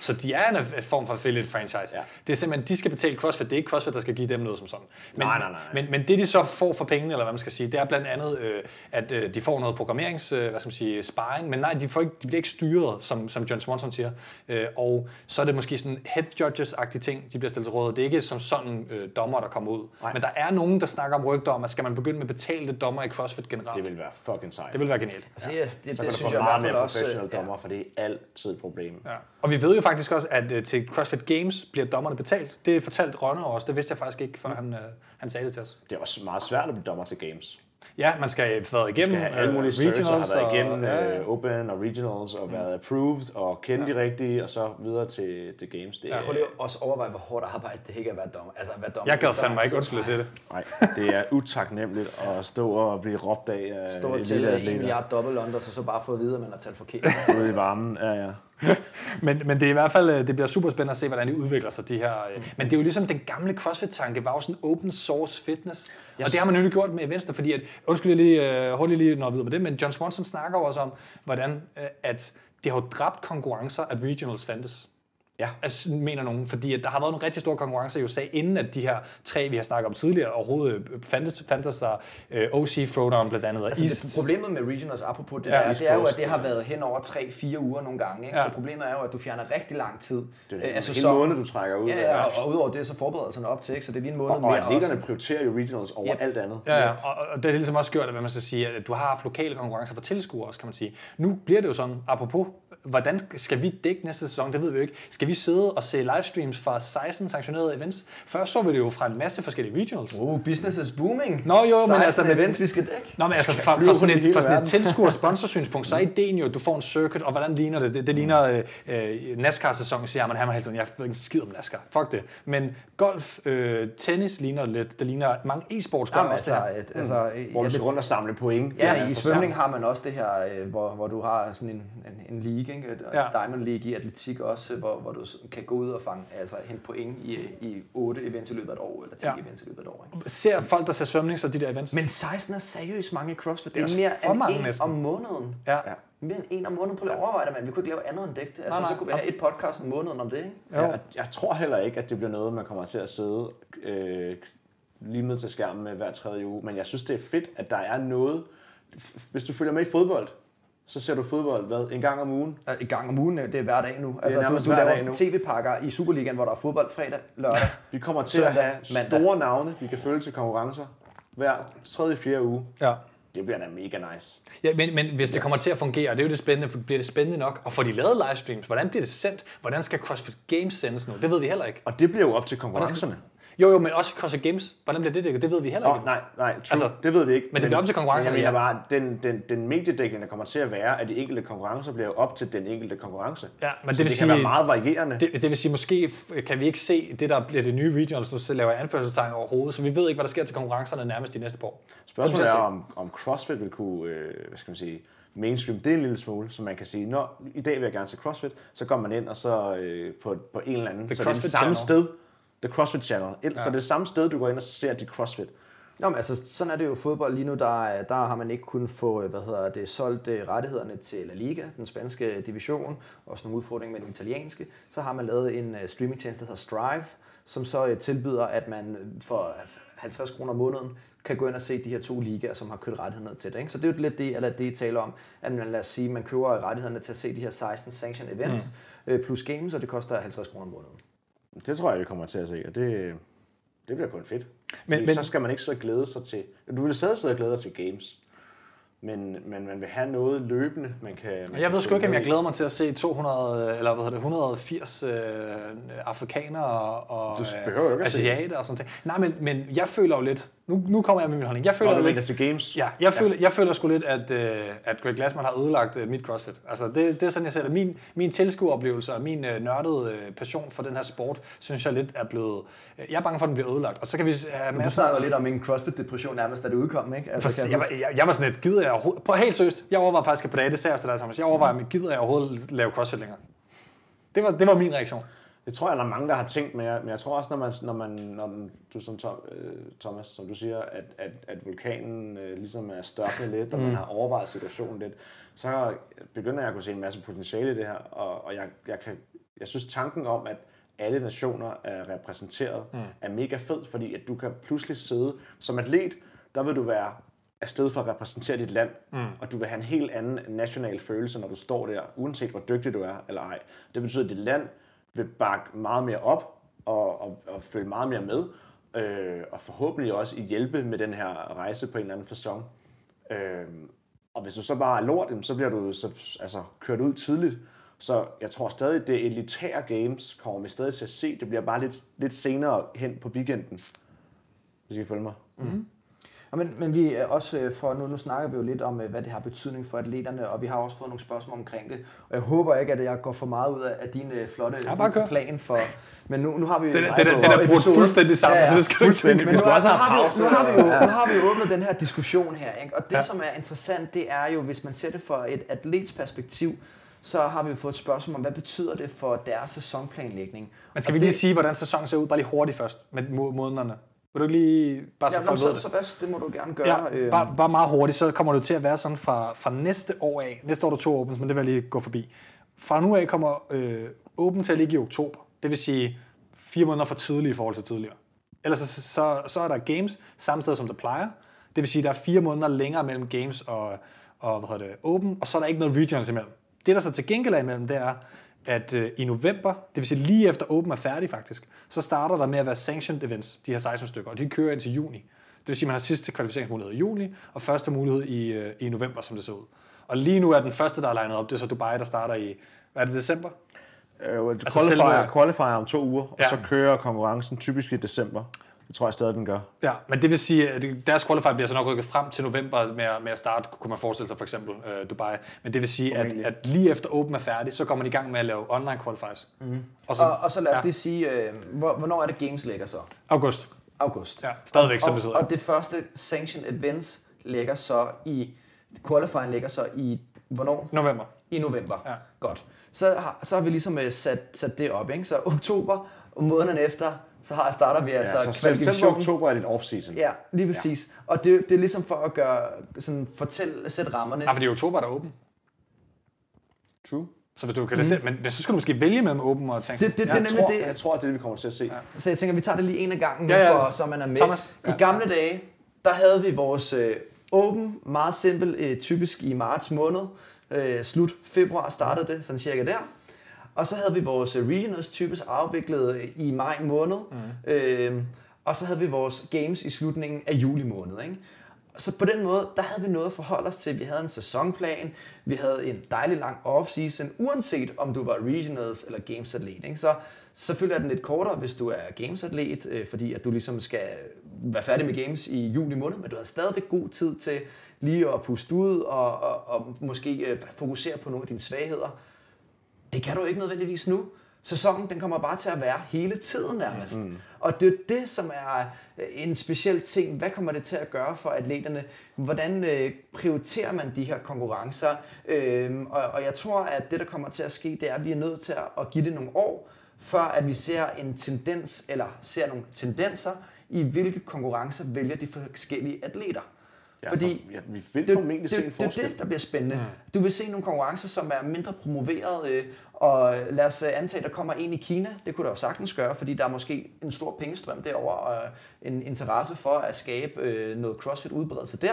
Så de er en en form for affiliate franchise. Ja. Det er simpelthen, de skal betale CrossFit. Det er ikke CrossFit, der skal give dem noget som sådan. Men, Nej, nej, nej. Men, men det, de så får for pengene, eller hvad man skal sige, det er blandt andet, øh, at øh, de får noget programmerings, øh, hvad skal man sige, sparring, men nej, de, får ikke, de bliver ikke styret, som, som John Swanson siger. Øh, og så er det måske sådan head judges-agtige ting, de bliver stillet til råd. Det er ikke som sådan øh, dommer, der kommer ud. Nej. Men der er nogen, der snakker om rygter om, at skal man begynde med betalte dommer i CrossFit generelt. Det vil være fucking sejt. det vil være genialt. Altså, ja, det, så det, kan du synes få jeg i meget hvert fald mere også... professionelle ja. dommer, for det er altid et problem. Ja. Og vi ved jo faktisk også, at øh, til CrossFit Games bliver dommerne betalt. Det fortalte Rønne også. Det vidste jeg faktisk ikke, før han, øh, han sagde det til os. Det er også meget svært at blive dommer til games. Ja, man skal have været Du igennem skal have alle mulige search, og har været og- igennem ja, ja. øh, Open og Regionals, og været approved, og kende de rigtige, og så videre til, til games. Det er, Prøv lige at også overveje, hvor hårdt arbejde det ikke er at være dommer. Altså, at være dommer Jeg gad fandme ikke, tid. undskyld at sige det. Nej, det er utaknemmeligt at stå og blive råbt af Stå og tælle 1 eliteatleter milliard dobbelt under, så så bare få at vide, at man har talt forkert. ude i varmen. Ja, ja. Men, men det er i hvert fald, øh, det bliver super spændende at se, hvordan de udvikler sig, de her. øh. Men det er jo ligesom den gamle CrossFit-tanke, var jo sådan open source fitness. Yes. Og det har man jo gjort med Venstre, fordi at, undskyld jeg lige, uh, hurtigt lige når videre med det, men John Swanson snakker jo også om, hvordan uh, at det har dræbt konkurrencer, at regionals fandtes. Ja. Altså, mener nogen, fordi at der har været nogle rigtig store konkurrencer i USA, inden at de her tre, vi har snakket om tidligere, overhovedet øh, fandtes, fandtes der uh, OC Throwdown blandt andet, og Altså, East. det, problemet med regionals, apropos det Ja, der, East det er jo, at det har været hen over 3-4 uger nogle gange. Ikke? Ja. Så problemet er jo, at du fjerner rigtig lang tid Det er øh, en af hel sæsonen. måned, du trækker ud. Ja, ja, og, og udover det, så forbereder sig op til, ikke? så det er lige en måned og, og mere atleterne også. prioriterer jo regionals over Yep. alt andet. Ja, ja. Og, og det har ligesom også gjort, at hvad man skal sige, at du har haft lokale konkurrencer for tilskuere også, kan man sige. Nu bliver det jo sådan, apropos, hvordan skal vi dække næste sæson, det ved vi jo ikke. Skal vi sidde og se livestreams fra 16 sanktionerede events? Først så vi det jo fra en masse forskellige regionals. Uh, business is booming. Nå, jo, men 16 altså, men- events, vi skal dække. Nå, men altså fra, fra sådan et, fra sådan et tilskuer sponsorsynspunkt, så er ideen jo, at du får en circuit, og hvordan ligner det? Det, det ligner øh, øh, NASCAR-sæsonen, siger man, han hele tiden, jeg ved ikke en skid om NASCAR, fuck det. Men golf, øh, tennis ligner lidt, det ligner mange e-sports gør Jamen, også altså, det her. et, altså, Hvor ja, du skal rundt og samle point. Ja, Ja, i svømning har man også det her, øh, hvor, hvor du har sådan en, en, en league, ikke? Ja. Diamond League i atletik også, hvor, hvor du kan gå ud og fange, altså hente point i, i 8 events i løbet af et år, eller 10 Ja. events i løbet af et år. Ikke? Ser folk, der ser svømning, så de der events? Men 16 er seriøst mange i CrossFit. Det Det er, er mere for end mange en næsten. om måneden. ja. Ja. Mere end en om måneden. Prøv at overveje mand. Vi kunne ikke lave andet end det. Altså, Nej, nej. så kunne vi have et podcast om måneden om det, ikke? Jo. Jeg, jeg tror heller ikke, at det bliver noget, man kommer til at sidde øh, lige ned til skærmen med hver tredje uge. Men jeg synes, det er fedt, at der er noget... Hvis du følger med i fodbold, så ser du fodbold hvad, en gang om ugen. I gang om ugen, det er hver dag nu. Altså, du, du laver tv-pakker i Superligaen, hvor der er fodbold fredag, lørdag. Vi kommer til Søndag, at have mandag. store navne, vi kan følge til konkurrencer hver tredje, fjerde uge. Ja. Det bliver da mega nice. Ja, men, men hvis det kommer til at fungere, og det er jo det spændende, for bliver det spændende nok? Og får de lavet livestreams? Hvordan bliver det sendt? Hvordan skal CrossFit Games sendes nu? Det ved vi heller ikke. Og det bliver jo op til konkurrencerne. Jo, jo, men også CrossFit Games. Hvordan bliver det dækket? Det ved vi heller ikke. nej, nej, true. Altså, det ved vi ikke. men det bliver op til konkurrencerne, Men jeg mener bare, den, den, den mediedækning, der kommer til at være, at de enkelte konkurrencer bliver op til den enkelte konkurrence. Ja, men så det vil det kan sige- være meget varierende. Det, det vil sige, måske kan vi ikke se det, der bliver det nye regionals, nu så laver jeg anførselstegn overhovedet, så vi ved ikke, hvad der sker til konkurrencerne nærmest de næste par år. Spørgsmålet er, om, om CrossFit vil kunne, øh, hvad skal man sige, mainstream det en lille smule, så man kan sige, når i dag vil jeg gerne se CrossFit, så går man ind og så øh, på, på en eller anden, The så det er det samme Channel. sted, The CrossFit Channel, ja. så det er det samme sted, du går ind og ser de CrossFit. Nå, men altså, sådan er det jo fodbold lige nu. Der, er- der har man ikke kunnet få, øh, hvad hedder det, solgt øh, rettighederne til La Liga, den spanske division, også nogle udfordringer med den italienske. Så har man lavet en uh, streamingtjeneste, der hedder Strive, som så tilbyder, at man for 50 kroner om måneden kan gå ind og se de her to ligaer, som har købt rettighederne til det. Ikke? Så det er jo lidt det, eller det, taler om, at man, lad os sige, man køber rettighederne til at se de her 16 sanction events, mm. øh, plus games, og det koster 50 kroner om måneden. Det tror jeg, vi kommer til at se, og det, det bliver kun fedt. Men- Men, men- så skal man ikke så glæde sig til... Du vil stadig sidde og glæde dig til games, men, men man vil have noget løbende, man kan... Man jeg kan ved sgu ikke, om jeg glæder mig til at se 200, eller hvad hedder det, 180 øh, afrikanere og Du behøver jo ikke asiater og sådan noget. Nej, men, men jeg føler jo lidt, nu, nu kommer jeg med min holdning, jeg føler Når du lidt, til games. Ja, jeg føler, jeg føler sgu lidt, at, øh, at Greg Glassman har ødelagt øh, mit CrossFit. Altså, det, det er sådan, jeg ser det. Min, min tilskueroplevelse og min øh, nørdede øh, passion for den her sport, synes jeg lidt er blevet... Øh, jeg er bange for, at den bliver ødelagt. Og så kan vi have Du masser snakker lidt om en CrossFit-depression nærmest, da det udkom, ikke? Altså, for, jeg, var, jeg, jeg var sådan lidt, gider jeg overhovedet... På helt seriøst, jeg overvejer faktisk at på dage, det sagde jeg til dig, Thomas. Jeg overvejer, mm. gider jeg overhovedet lave CrossFit længere? Det var, det var min reaktion. Det tror jeg, der er mange, der har tænkt, men jeg, men jeg tror også, når man, når man, når du som Tom, øh, Thomas, som du siger, at, at, at vulkanen øh, ligesom er størknet lidt, og mm. man har overvejet situationen lidt, så begynder jeg at kunne se en masse potentiale i det her, og, og jeg, jeg, kan, jeg synes tanken om, at alle nationer er repræsenteret, mm. er mega fed, fordi at du kan pludselig sidde som atlet, der vil du være afsted for at repræsentere dit land, mm. og du vil have en helt anden national følelse, når du står der, uanset hvor dygtig du er eller ej. Det betyder, at dit land vil bakke meget mere op og, og, og følge meget mere med, øh, og forhåbentlig også hjælpe med den her rejse på en eller anden fasong. Øh, og hvis du så bare er lort, så bliver du så, altså, kørt ud tidligt. Så jeg tror stadig, det elitære games kommer vi stadig til at se. Det bliver bare lidt, lidt senere hen på weekenden, hvis I kan følge mig. Mm men, men vi er også øh, for nu, nu snakker vi jo lidt om, øh, hvad det har betydning for atleterne, og vi har også fået nogle spørgsmål omkring det. Og jeg håber ikke, at jeg går for meget ud af, af din øh, flotte Ja, plan for... Men nu, nu har vi jo... Den er- en den den er brudt fuldstændig sammen, så det skal tænke Men Vi nu, altså, også have har vi, pause. nu, har vi jo, nu har vi jo åbnet den her diskussion her, ikke? og det Ja. som er interessant, det er jo, hvis man ser det fra et atlets perspektiv, så har vi jo fået et spørgsmål om, hvad betyder det for deres sæsonplanlægning? Men skal Og vi det- lige sige, hvordan sæsonen ser ud, bare lige hurtigt først, med må- månederne? Vil du lige, bare så Ja, folk ved det? så hvad, det må du gerne gøre. Ja, øhm. bare, bare meget hurtigt, så kommer jo til at være sådan fra, fra næste år af. Næste år er der to Opens, men det vil jeg lige gå forbi. Fra nu af kommer øh, Open til at ligge i oktober. Det vil sige fire måneder for tidligt i forhold til tidligere. Ellers så, så, så er der Games samme sted som det plejer. Det vil sige, at der er fire måneder længere mellem Games og, og hvad hedder det, Open, og så er der ikke noget regionals imellem. Det, der så til gengæld er imellem, det er, at øh, i november, det vil sige lige efter Open er færdig faktisk, så starter der med at være sanctioned events, de her 16 stykker, og de kører indtil juni. Det vil sige, at man har sidste kvalificeringsmulighed i juli, og første mulighed i, øh, i november, som det ser ud. Og lige nu er den første, der er legnet op, det er så Dubai, der starter i, hvad er det, december? Øh, Altså qualifier, selve- qualifier om to uger, og Ja. så kører konkurrencen typisk i december. Det tror jeg stadig, den gør. Ja, men det vil sige, at deres qualifier bliver så nok rykket frem til november med, at- med at starte, kunne man forestille sig for eksempel øh, Dubai. Men det vil sige, at, at lige efter Open er færdig, så kommer man i gang med at lave online qualifiers. Mm. Og så, Og, og så lad os ja, lige sige, øh, hvor, hvornår er det Games ligger så? august. August. Ja, stadigvæk, som og, ser ud. og det første Sanction Events ligger så i, qualifying ligger så i, hvornår? November. I november. Ja. Godt. Så har, så har vi ligesom øh, sat, sat det op, ikke? Så oktober, og måneden efter, så har, starter vi altså Ja, så kvalifikationen. oktober er dit off-season. Ja, lige præcis. Ja. Og det, det er ligesom for at gøre, sådan, fortælle, sætte rammerne. Nej, fordi i oktober er der Open. True. Så hvis du kan mm. men, men så skal du måske vælge mellem Open og Sanction. Det, det, det er Jeg nemlig tror, det. jeg tror, det er det, vi kommer til at se. Ja. Så jeg tænker, vi tager det lige en af gangen, Ja, ja, ja. For, så man er med. Thomas? I gamle dage, der havde vi vores øh, Open, meget simpel, øh, typisk i marts måned. Øh, slut februar startede det, sådan cirka der. Og så havde vi vores regionals typisk afviklet i maj måned. Mm. Øh, og så havde vi vores games i slutningen af juli måned. Ikke? Så på den måde, der havde vi noget at forholde os til. Vi havde en sæsonplan, vi havde en dejlig lang off-season, uanset om du var regionals eller games atlet. Ikke? Så selvfølgelig er den lidt kortere, hvis du er games atlet, øh, fordi at du ligesom skal være færdig med games i juli måned, men du har stadigvæk god tid til lige at puste ud og, og, og måske øh, fokusere på nogle af dine svagheder. Det kan du ikke nødvendigvis nu. Sæsonen den kommer bare til at være hele tiden nærmest. Mm. Og det er det, som er øh, en speciel ting. Hvad kommer det til at gøre for atleterne? Hvordan øh, prioriterer man de her konkurrencer? Øhm, og, og jeg tror, at det, der kommer til at ske, det er, at vi er nødt til at give det nogle år, før at vi ser en tendens, eller ser nogle tendenser, i hvilke konkurrencer vælger de forskellige atleter. Ja, Fordi for, ja, vi vil det, formentlig se en det, det, det er forskel. det, der bliver spændende. Mm. Du vil se nogle konkurrencer, som er mindre promoveret, øh, og lad os øh, antage, at der kommer en i Kina. Det kunne der jo sagtens gøre, fordi der er måske en stor pengestrøm derover og en interesse for at skabe øh, noget CrossFit-udbredelse der.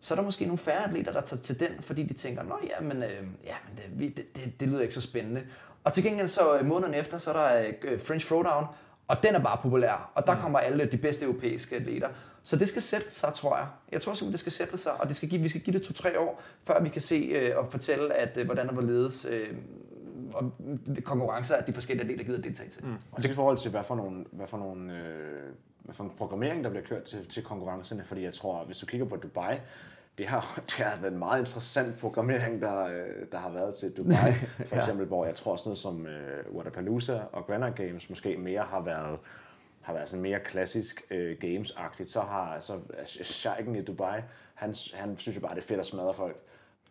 Så er der måske nogle færre atleter, der tager til den, fordi de tænker, nå ja, men, øh, ja, men det, vi- det, det, det lyder ikke så spændende. Og til gengæld så øh, måneden efter, så er der øh, French Throwdown, og den er bare populær, og der kommer alle de bedste europæiske atleter. Så det skal sætte sig, tror jeg. Jeg tror simpelthen, det skal sætte sig, og det skal give, vi skal give det to-tre år, før vi kan se øh, og fortælle, at øh, hvordan og hvorledes øh, og konkurrencer, at de forskellige atleter gider deltage til. Mm. Også i forhold til, hvad for nogle, hvad for nogle øh, hvad for en programmering, der bliver kørt til, til konkurrencerne. Fordi jeg tror, hvis du kigger på Dubai, det har, det har været en meget interessant programmering, der, øh, der har været til Dubai. For eksempel, hvor jeg tror sådan noget som øh, Wadapalooza og Granite Games måske mere har været har været sådan mere klassisk øh, games-agtigt, så har så Sheiken i Dubai, han, han synes jo bare, det er fedt at smadre folk.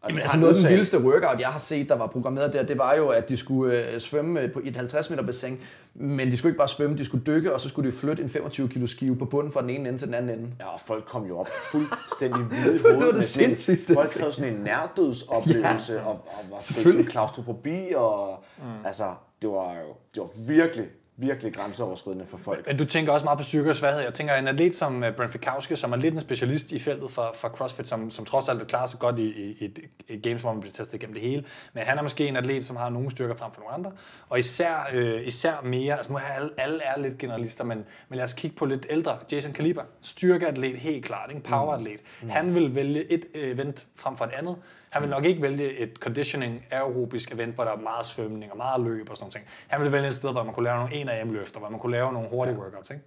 Og Jamen, det altså noget af den vildeste workout, jeg har set, der var programmeret der, det var jo, at de skulle øh, svømme øh, på i et 50 meter bassin, men de skulle ikke bare svømme, de skulle dykke, og så skulle de flytte en 25 kilo skive på bunden fra den ene ende til den anden ende. Ja, og folk kom jo op fuldstændig hvide i hovedet. det med sådan en- sindssygste. Folk havde sådan en nærdødsoplevelse, ja. og, og var selvfølgelig klaustrofobi, og mm. altså, det var jo det var virkelig, virkelig grænseoverskridende for folk. Men du tænker også meget på styrke og svaghed. Jeg tænker en atlet som uh, Brent Fikowski, som er lidt en specialist i feltet for, for CrossFit, som, som trods alt vil klare sig godt i, i, i, et games, hvor man bliver testet igennem det hele. Men han er måske en atlet, som har nogle styrker frem for nogle andre. Og især, øh, især mere, altså nu er alle, alle er lidt generalister, men, men lad os kigge på lidt ældre. Jason Kaliber, styrkeatlet helt klart, en poweratlet. Mm. Han vil vælge et øh, event frem for et andet. Han vil nok ikke vælge et conditioning aerobisk event, hvor der er meget svømning og meget løb og sådan noget. Han vil vælge et sted, hvor man kunne lave nogle 1 am løfter, hvor man kunne lave nogle hurtige workouts. Ikke?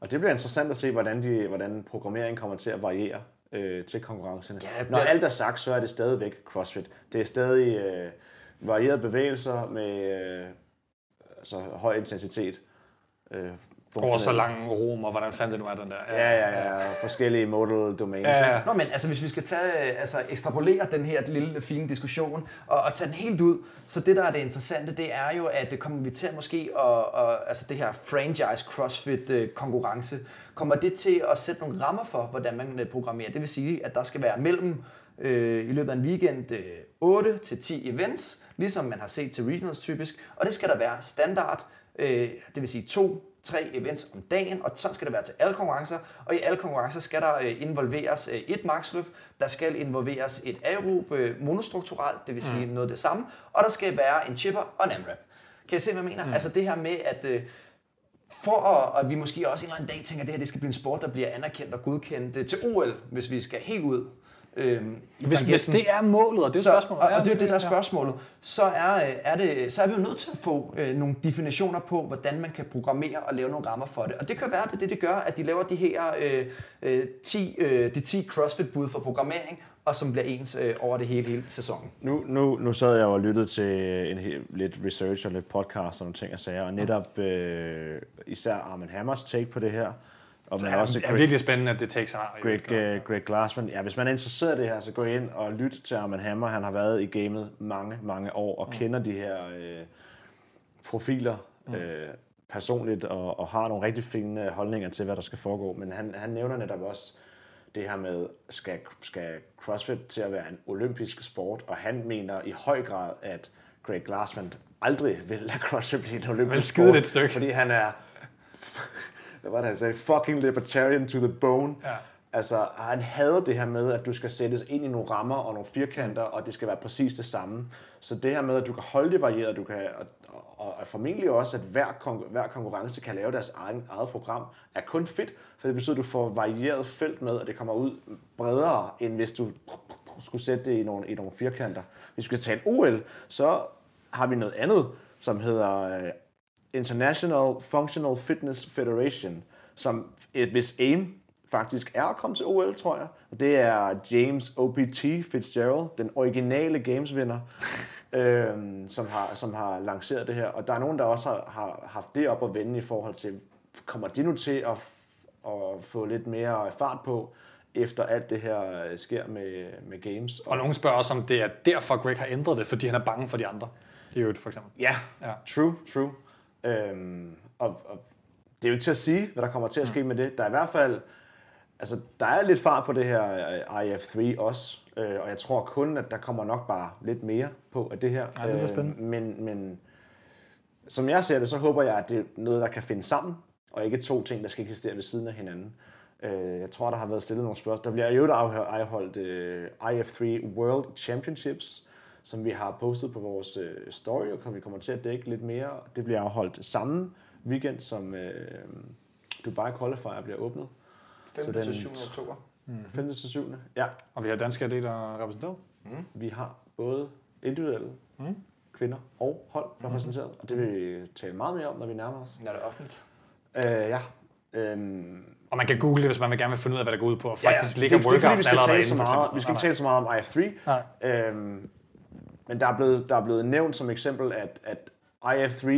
Og det bliver interessant at se, hvordan, de, hvordan programmeringen kommer til at variere øh, til konkurrencerne. Ja, Ja, det Når bliver- alt er sagt, så er det stadigvæk CrossFit. Det er stadig øh, varierede bevægelser med øh, altså, høj intensitet. Øh, Over så lang rom, og hvordan fandt det nu er den der? Ja, ja, ja. Forskellige modal domains. Ja, ja. Nå, men altså, hvis vi skal tage, øh, altså, ekstrapolere den her lille fine diskussion og, og tage den helt ud, så det, der er det interessante, det er jo, at det kommer vi til at måske, og, og, altså det her franchise CrossFit øh, konkurrence, kommer det til at sætte nogle rammer for, hvordan man øh, programmerer. Det vil sige, at der skal være mellem øh, i løbet af en weekend øh, 8 til 10 events, ligesom man har set til regionals typisk, og det skal der være standard, øh, det vil sige to tre events om dagen, og sådan skal det være til alle konkurrencer. Og i alle konkurrencer skal der øh, involveres øh, et maxløft, der skal involveres et aerob øh, monostrukturalt, det vil sige mm. noget af det samme, og der skal være en chipper og en AMRAP. Kan I se, hvad jeg mener? Mm. Altså det her med, at øh, for at, at vi måske også en eller anden dag tænker, at det her det skal blive en sport, der bliver anerkendt og godkendt øh, til OL, hvis vi skal helt ud. I Hvis, hvis det er målet, og det er Så, spørgsmålet. og, og det er det, der er spørgsmålet. Så er, øh, er, det, så er vi jo nødt til at få øh, nogle definitioner på, hvordan man kan programmere og lave nogle rammer for det. Og det kan være, at det, er det, det gør, at de laver de her øh, øh, 10, øh, de 10 CrossFit-bud for programmering, og som bliver ens øh, over det hele, hele sæsonen. Nu, nu, nu sad jeg og lyttede til en, hel- lidt research og lidt podcast og nogle ting og sager, og netop øh, især Armin Hammers take på det her. Og men Ja, også det er Greg, virkelig spændende, at det takes har. Greg, øh, Greg Glassman. Ja, hvis man er interesseret i det her, så gå ind og lyt til Armin Hammer. Han har været i gamet mange, mange år og kender de her øh, profiler øh, personligt og, og har nogle rigtig fine øh, holdninger til, hvad der skal foregå. Men han, han nævner netop også det her med, skal, skal CrossFit til at være en olympisk sport? Og han mener i høj grad, at Greg Glassman aldrig vil lade CrossFit blive en olympisk skide sport. lidt stykke. Fordi han er, hvad var det han sagde, fucking libertarian to the bone. Ja. Altså, han hader det her med, at du skal sættes ind i nogle rammer og nogle firkanter, og det skal være præcis det samme. Så det her med, at du kan holde det varieret, du kan, og, og, og formentlig også, at hver, konkur- hver konkurrence kan lave deres egen, eget program, er kun fedt, for det betyder, at du får varieret felt med, og det kommer ud bredere, end hvis du skulle sætte det i nogle, i nogle firkanter. Hvis vi skal tale OL, så har vi noget andet, som hedder øh, International Functional Fitness Federation, som et, hvis aim faktisk er at komme til OL, tror jeg. Og det er James O.P.T. Fitzgerald, den originale Games-vinder, øhm, som, har, som har lanceret det her. Og der er nogen, der også har, har haft det op at vende i forhold til, kommer de nu til at, at få lidt mere fart på, efter alt det her øh, sker med, med Games. Og nogen spørger også, om det er derfor, Greg har ændret det, fordi han er bange for de andre. I øvrigt, for eksempel. Ja, Ja. ja. true, true. Øhm, og, og det er jo ikke til at sige, hvad der kommer til at ske med det. Der er i hvert fald, altså der er lidt fart på det her øh, IF3 også, øh, og jeg tror kun, at der kommer nok bare lidt mere på af det her. Ja, det bliver spændende. Øh, men, men som jeg ser det, så håber jeg, at det er noget, der kan finde sammen, og ikke to ting, der skal eksistere ved siden af hinanden. Øh, jeg tror, der har været stillet nogle spørgsmål. Der bliver jo afholdt øh, IF3 World Championships, som vi har postet på vores øh, story, og vi kommer til at dække lidt mere. Det bliver afholdt samme weekend, som øh, Dubai Qualifier bliver åbnet. 5. Så den- til 7. oktober. 5. til 7. Ja, Og vi har danske atleter repræsenteret. vi har både individuelle Mm. kvinder og hold repræsenteret, og det vil vi tale meget mere om, når vi nærmer os. Når det er offentligt. Øh, ja. Øhm, Og man kan google det, hvis man vil gerne vil finde ud af, hvad der går ud på. Og ja, ja, faktisk det, ligger det, workouts vi skal allerede inde, vi skal ikke tale så meget om IF3, Nej. Øhm, men der er, blevet, der er blevet nævnt som eksempel, at, at IF3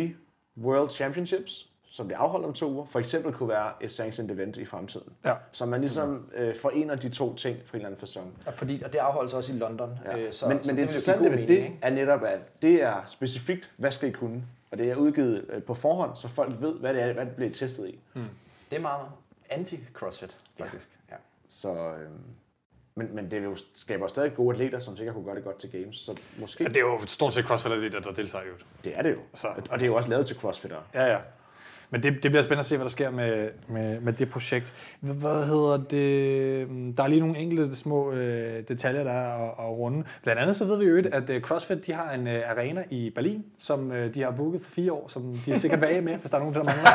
World Championships, som bliver afholdt om to uger, for eksempel kunne være et sanctioned event i fremtiden. Ja. Så man ligesom øh, forener de to ting på en eller anden fasong. Og, fordi, og det afholdes også i London. Ja. Øh, så, men, så men det interessante god ved mening, det ikke? er netop, at det er specifikt, hvad skal I kunne? Og det er udgivet øh, på forhånd, så folk ved, hvad det er, hvad det bliver testet i. Det er meget anti-crossfit, faktisk. Ja. Så, øh, men, men det vil jo skaber stadig gode atleter, som sikkert kunne gøre det godt til games. Så måske, Ja, det er jo stort set crossfit atleter, der deltager i øvrigt. det er det jo. Så- Og det er jo også lavet til crossfitter. Ja, ja. Men det, det bliver spændende at se, hvad der sker med, med, med det projekt. Hvad- hedder det? Der er lige nogle enkelte små øh, detaljer, der er at, at runde. Blandt andet så ved vi jo ikke, at øh, CrossFit de har en øh, arena i Berlin, som øh, de har booket for fire år, som de er sikkert vage med, hvis der er nogen, der mangler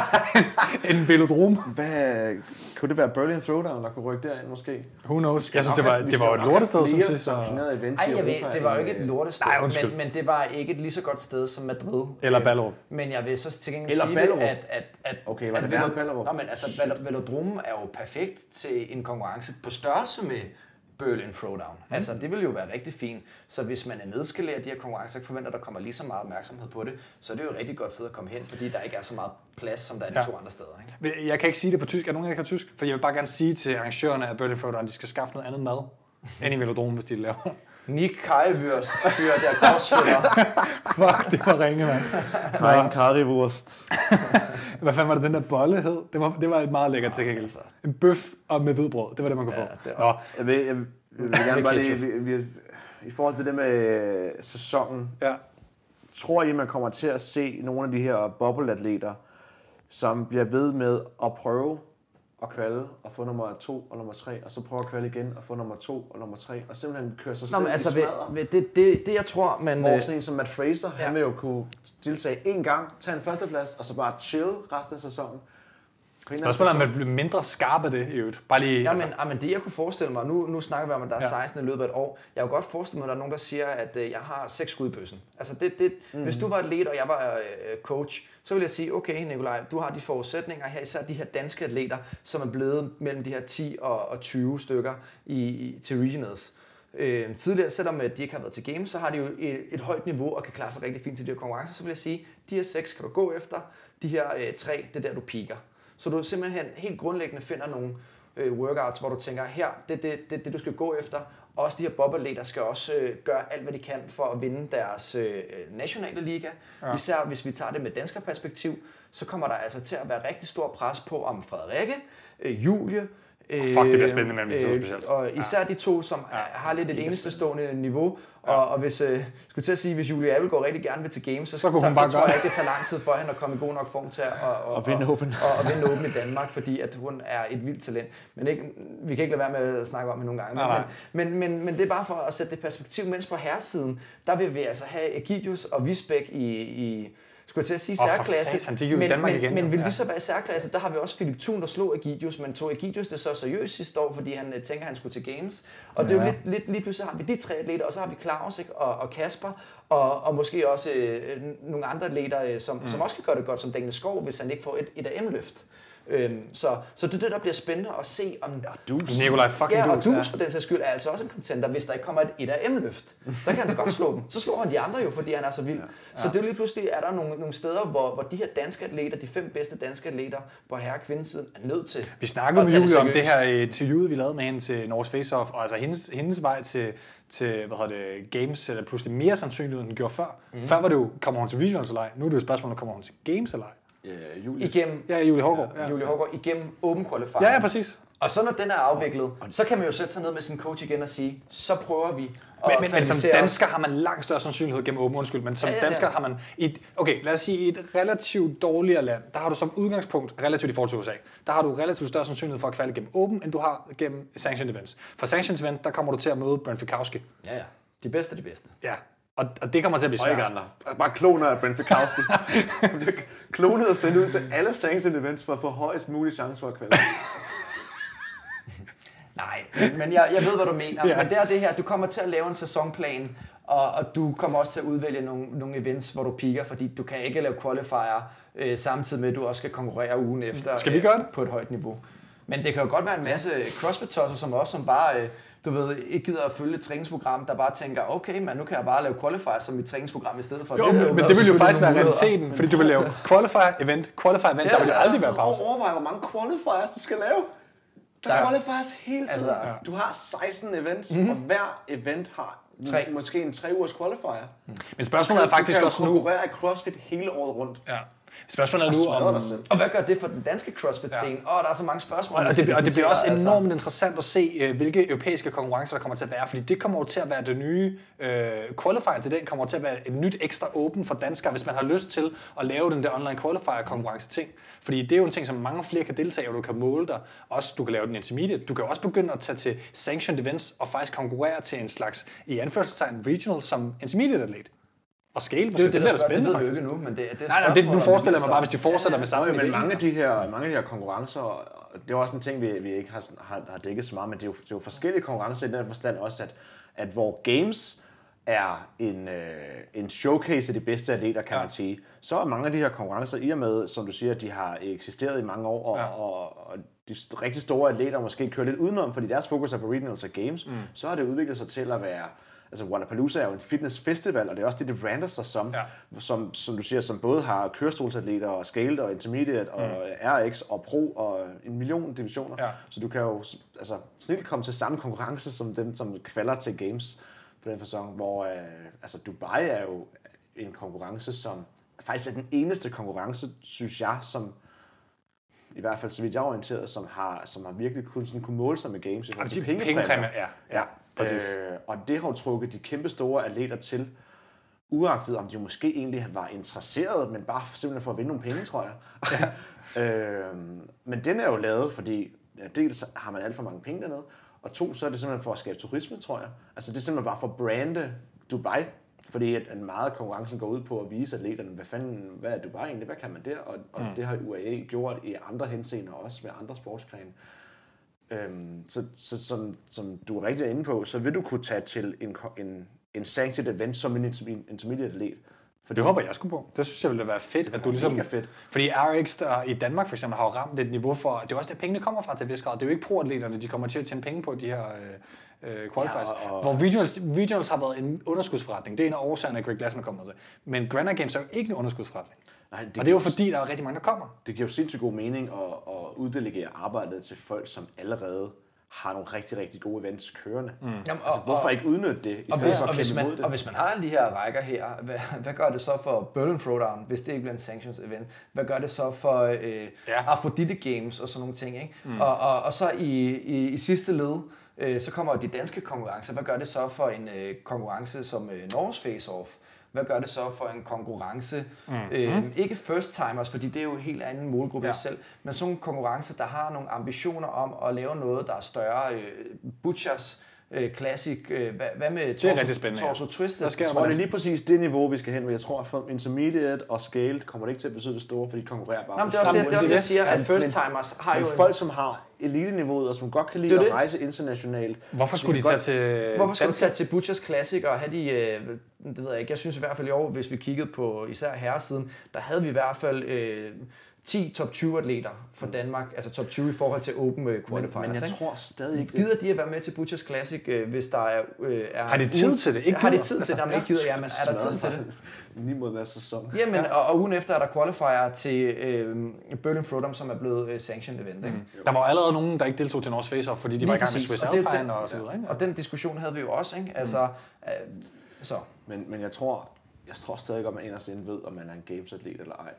en velodrom. Hvad, kunne det være Berlin Throwdown, der kunne rykke derind måske? Who knows? Jeg synes, det var, det var et lortested, som sidst. Så... Ej, jeg ved, det var jo ikke et lortested, Nej, undskyld. men, men det var ikke et lige så godt sted som Madrid. Eller Ballerup. Men jeg vil så til gengæld Eller sige Ballerup. det, at, at, at, Okay, var at det Velo- Ballerup? Nå, men altså, Vel- velodromen er jo perfekt til en konkurrence på størrelse med Berlin Throwdown. Mm. Altså, det vil jo være rigtig fint. Så hvis man er nedskaleret de her konkurrencer, ikke forventer, at der kommer lige så meget opmærksomhed på det, så er det jo et rigtig godt sted at komme hen, fordi der ikke er så meget plads, som der er de Ja. to andre steder. Ikke? Jeg kan ikke sige det på tysk. Er nogen, der kan tysk? For jeg vil bare gerne sige til arrangørerne af Berlin Throwdown, at de skal skaffe noget andet mad end i velodromen, hvis de laver. Nick Kajewürst fyrer der crossfitter. Fuck, det var ringe, mand. Kein Currywurst. Hvad fanden var det, den der bolle hed? Det var, det var et meget lækkert til gengæld. En bøf og med hvidbrød. Det var det, man kunne få. det Nå, Jeg vil, jeg vil, jeg vil gerne bare lige, vi, vi, i forhold til det med øh, sæsonen, ja. tror I, man kommer til at se nogle af de her bobbelatleter, som bliver ved med at prøve at kvalde og få nummer to og nummer tre, og så prøve at kvalde igen og få nummer to og nummer tre, og simpelthen køre sig Nå, selv men altså, ved, ved, det, det, det, jeg tror, man... Hvor øh, sådan en som Matt Fraser, ja. Han vil jo kunne deltage én gang, tage en førsteplads, og så bare chill resten af sæsonen. På en eller anden Spørgsmålet er, om man bliver mindre skarp af det i øvrigt. Bare lige... Ja, altså, men, ja, men det jeg kunne forestille mig, nu, nu snakker vi om, at der er Ja. 16 i løbet af et år. Jeg kunne godt forestille mig, at der er nogen, der siger, at øh, jeg har seks skud i bøssen. Altså det, det, mm. Hvis du var atlet, og jeg var øh, coach, så vil jeg sige, okay Nikolaj, du har de forudsætninger her, især de her danske atleter, som er blevet mellem de her 10 og, og 20 stykker i, i, til regionals. Øh, tidligere, selvom øh, de ikke har været til games, så har de jo et, et højt niveau og kan klare sig rigtig fint til de her konkurrencer. Så vil jeg sige, de her seks kan du gå efter, de her øh, tre, det er der, du piker. Så du simpelthen helt grundlæggende finder nogle øh, workouts, hvor du tænker, her, det er det, det, det, du skal gå efter. Også de her bobbeatleter skal også øh, gøre alt, hvad de kan for at vinde deres øh, nationale liga. Ja. Især hvis vi tager det med dansker perspektiv, så kommer der altså til at være rigtig stor pres på, om Frederikke, øh, Julie, Øh, fuck, det bliver spændende mellem de to specielt. Og især de to, som ja. har lidt et enestestående niveau. Og, og hvis, øh, skulle til at sige, hvis Julie Abel går rigtig gerne vil til games, så, Så så, så, bare så tror jeg ikke, det tager lang tid for hende at komme i god nok form til at og, Og vinde Open. Og, og vinde Open i Danmark, fordi at hun er et vildt talent. Men ikke, vi kan ikke lade være med at snakke om det nogle gange. Nej, nej. Men, men, men, men det er bare for at sætte det perspektiv. Mens på herresiden, der vil vi altså have Egidius og Visbæk i, i skulle jeg til at sige for særklasse. satan, de er jo men, Danmark men, igen, men jo. vil Ja. de så være særklasse? Der har vi også Philip Thun, der slog Egidius, men tog Egidius det så seriøst sidste år, fordi han øh, tænker, at han skulle til Games. Og det er jo Ja. lidt, lidt, lige pludselig har vi de tre atleter, og så har vi Claus ikke? Og, og Kasper, og, og måske også øh, nogle andre atleter, øh, som, mm. som også kan gøre det godt, som Daniel Skov, hvis han ikke får et, et AM-løft. Øhm, så, så det er det, der bliver spændende at se, om Dus. Nikolaj fucking Ja, og Dus, Dus for den sags skyld er altså også en contender, hvis der ikke kommer et, et AM-løft. Så kan han så godt slå dem. Så slår han de andre jo, fordi han er så vild. Ja. Så det er lige pludselig, er der nogle, nogle steder, hvor, hvor de her danske atleter, de fem bedste danske atleter på herre- og kvindesiden, er nødt til Vi snakkede med Julie om det her interview, vi lavede med hende til Norges Face Off, og altså hendes, hendes vej til, til hvad hedder det, Games er pludselig mere sandsynlig, end den gjorde før. Mm. Før var det jo, kommer hun til Regionals eller ej? Nu er det jo spørgsmålet, kommer hun til Games eller ej? Øh, Julius. Igennem, Ja, Julie Hårgaard. Ja, Julie Hårgaard, igennem Open Qualifying. ja, ja præcis. Og så når den er afviklet, så kan man jo sætte sig ned med sin coach igen og sige, så prøver vi at Men, men, men som dansker har man langt større sandsynlighed gennem åben undskyld, men som Ja, ja, ja, dansker har man, i et, okay, lad os sige, i et relativt dårligere land, der har du som udgangspunkt, relativt i forhold til USA, der har du relativt større sandsynlighed for at kvalde gennem åben, end du har gennem sanctioned events. For sanctioned event, der kommer du til at møde Brent Fikowski. Ja, ja. De bedste de bedste. Ja, og, og det kommer til at blive Og ikke svært. andre. Bare kloner af Brent Fikowski. klonet og sendt ud til alle sanctioned events for at få højst mulig chance for at kvalde. Nej, men, jeg, jeg ved, hvad du mener. Ja. Men det er det her, du kommer til at lave en sæsonplan, og, og du kommer også til at udvælge nogle, nogle events, hvor du piker, fordi du kan ikke lave qualifier øh, samtidig med, at du også skal konkurrere ugen efter Skal vi gøre det? på et højt niveau. Men det kan jo godt være en masse crossfit-tosser, som også som bare, øh, du ved, ikke gider at følge et træningsprogram, der bare tænker, okay, men nu kan jeg bare lave qualifier som mit træningsprogram i stedet for. Jo, er men, men det vil jo faktisk være realiteten, fordi du vil lave qualifier event, qualifier event, der vil jo Ja, ja. aldrig være pause. Overvej, hvor mange qualifiers du skal lave. Der, Der- er qualifiers hele tiden. Altså, Altså, du har 16 events, mm-hmm. og hver event har Tre. måske en 3 ugers qualifier. Men spørgsmålet er faktisk du kan også nu, konkurrere i CrossFit hele året rundt. ja. Spørgsmålet er nu om. Og hvad gør det for den danske CrossFit-scene? Åh, ja. oh, der er så mange spørgsmål. Og, og, det, og det bliver også enormt interessant at se, øh, hvilke europæiske konkurrencer der kommer til at være, fordi det kommer jo til at være det nye øh, qualifier til den, kommer til at være et nyt ekstra åben for danskere, hvis man har lyst til at lave den der online qualifier konkurrence ting. Fordi det er jo en ting, som mange flere kan deltage i, og du kan måle dig. Også du kan lave den intermediate. Du kan også begynde at tage til sanctioned events og faktisk konkurrere til en slags, i anførselstegn, regional som intermediate atlet. Og scale på Det er det, det, der da spørger, det spændende ved vi jo ikke nu, men det, det er Nej, nej, det, nu forestiller jeg mig bare, hvis de fortsætter med Nå, samme jo, men mange af de her, mange af de her konkurrencer, det er også en ting, vi, vi ikke har, har, har dækket så meget, men det er, jo, det er jo forskellige konkurrencer i den forstand også, at, at hvor games er en, øh, en showcase af de bedste atleter, kan ja. man sige, så er mange af de her konkurrencer, i og med, som du siger, de har eksisteret i mange år, og, Ja. ja. og, og de rigtig store atleter måske kører lidt udenom, fordi deres fokus er på regionals og games, mm. så har det udviklet sig til at være Altså Wannapalooza er jo en fitness festival, og det er også det, det brander sig som, Ja. som, som du siger, som både har kørestolsatleter og scaled og intermediate og RX og pro og en million divisioner. Ja. Så du kan jo altså, snilt komme til samme konkurrence som dem, som kvalder til games på den fasong, hvor øh, altså Dubai er jo en konkurrence, som faktisk er den eneste konkurrence, synes jeg, som i hvert fald så vidt jeg er orienteret, som har, som har virkelig kun, sådan, kunne måle sig med games i til de pengepræmier. pengepræmier, ja. Ja, præcis. Øh, og det har jo trukket de kæmpe store atleter til, uagtet om de måske egentlig var interesserede, men bare simpelthen for at vinde nogle penge, tror jeg. Ja. øh, men den er jo lavet, fordi ja, dels har man alt for mange penge dernede, og to, så er det simpelthen for at skabe turisme, tror jeg. Altså det er simpelthen bare for at brande Dubai, fordi at, at meget konkurrencen går ud på at vise atleterne, hvad fanden, hvad er Dubai egentlig, hvad kan man der? Og, og mm. det har UAE gjort i andre henseender også med andre sportsgrene. Øhm, så, så som, som du er rigtig inde på, så vil du kunne tage til en, en, en sanctioned event som en interme- intermediate atlet. For Det håber jeg skulle på. Det synes jeg ville være fedt, at du ligesom... fedt. Fordi RX der i Danmark for eksempel har jo ramt et niveau for... Det er også der pengene kommer fra til vis grad. Det er jo ikke pro-atleterne, de kommer til at tjene penge på de her øh, øh, qualifiers. Ja, og- Hvor regionals, regionals har været en underskudsforretning. Det er en af årsagerne, at Greg Glassman kommer til. Men Granada Games er jo ikke en underskudsforretning. Nej, Og det er jo fordi, der er rigtig mange, der kommer. det giver jo sindssygt god mening at, at uddelegere arbejdet til folk, som allerede har nogle rigtig, rigtig gode events kørende. Mm. Jamen, altså, og- hvorfor og- ikke udnytte det, i Og stedet hvis, for og, at hvis kæmpe imod man, det? og hvis man har alle de her rækker her, hvad, hvad gør det så for Berlin Throwdown, hvis det ikke bliver en sanctions event? Hvad gør det så for øh, Ja. ja. Aphrodite Games og sådan nogle ting? Ikke? Mm. Og, og, og så i, i, i sidste led, øh, så kommer de danske konkurrencer. Hvad gør det så for en øh, konkurrence som øh, Norges Face Off? Hvad gør det så for en konkurrence? Mm. Øh, ikke first timers, fordi det er jo en helt anden målgruppe Ja. ja. selv, men sådan nogle konkurrencer, der har nogle ambitioner om at lave noget, der er større. Øh, Butchers øh, Classic, øh, hvad, hvad med er rigtig spændende, ja. Torso Twisted? Der Jeg tror, det er lige præcis det niveau, vi skal hen, men jeg tror, at for intermediate og scaled kommer det ikke til at betyde det store, fordi de konkurrerer bare Nå, men det er også det, det, er også det jeg siger, at first timers har jo folk, som har eliteniveauet, og som godt kan lide Det at det. rejse internationalt, Hvorfor skulle de tage til... Hvorfor skulle danske- tage til Butchers Classic og have de, øh, det ved jeg ikke, jeg synes i hvert fald i år, hvis vi kiggede på især herresiden, der havde vi i hvert fald øh, 10 top 20 atleter for Danmark, altså top 20 i forhold til Open øh, men, Qualifiers. men jeg ikke? tror stadig ikke. Gider de at være med til Butchers Classic, øh, hvis der er... Øh, er Har de tid til det? Ikke har de tid til det? Jamen, ikke gider, ja, men er der tid til det? Lige mod hver sæson. Jamen, ja. og, og ugen efter er der qualifier til øh, Berlin Throwdown, som er blevet øh, sanctioned event. Ikke? Mm. Der var allerede nogen, der ikke deltog til North Face fordi de var i gang med Swiss og, det, Alpine den, og så videre. Ikke? og den diskussion havde vi jo også, ikke? Altså, øh, så. Men, men jeg tror, jeg tror stadig godt, at man inderst inde ved, om man er en gamesatlet eller ej.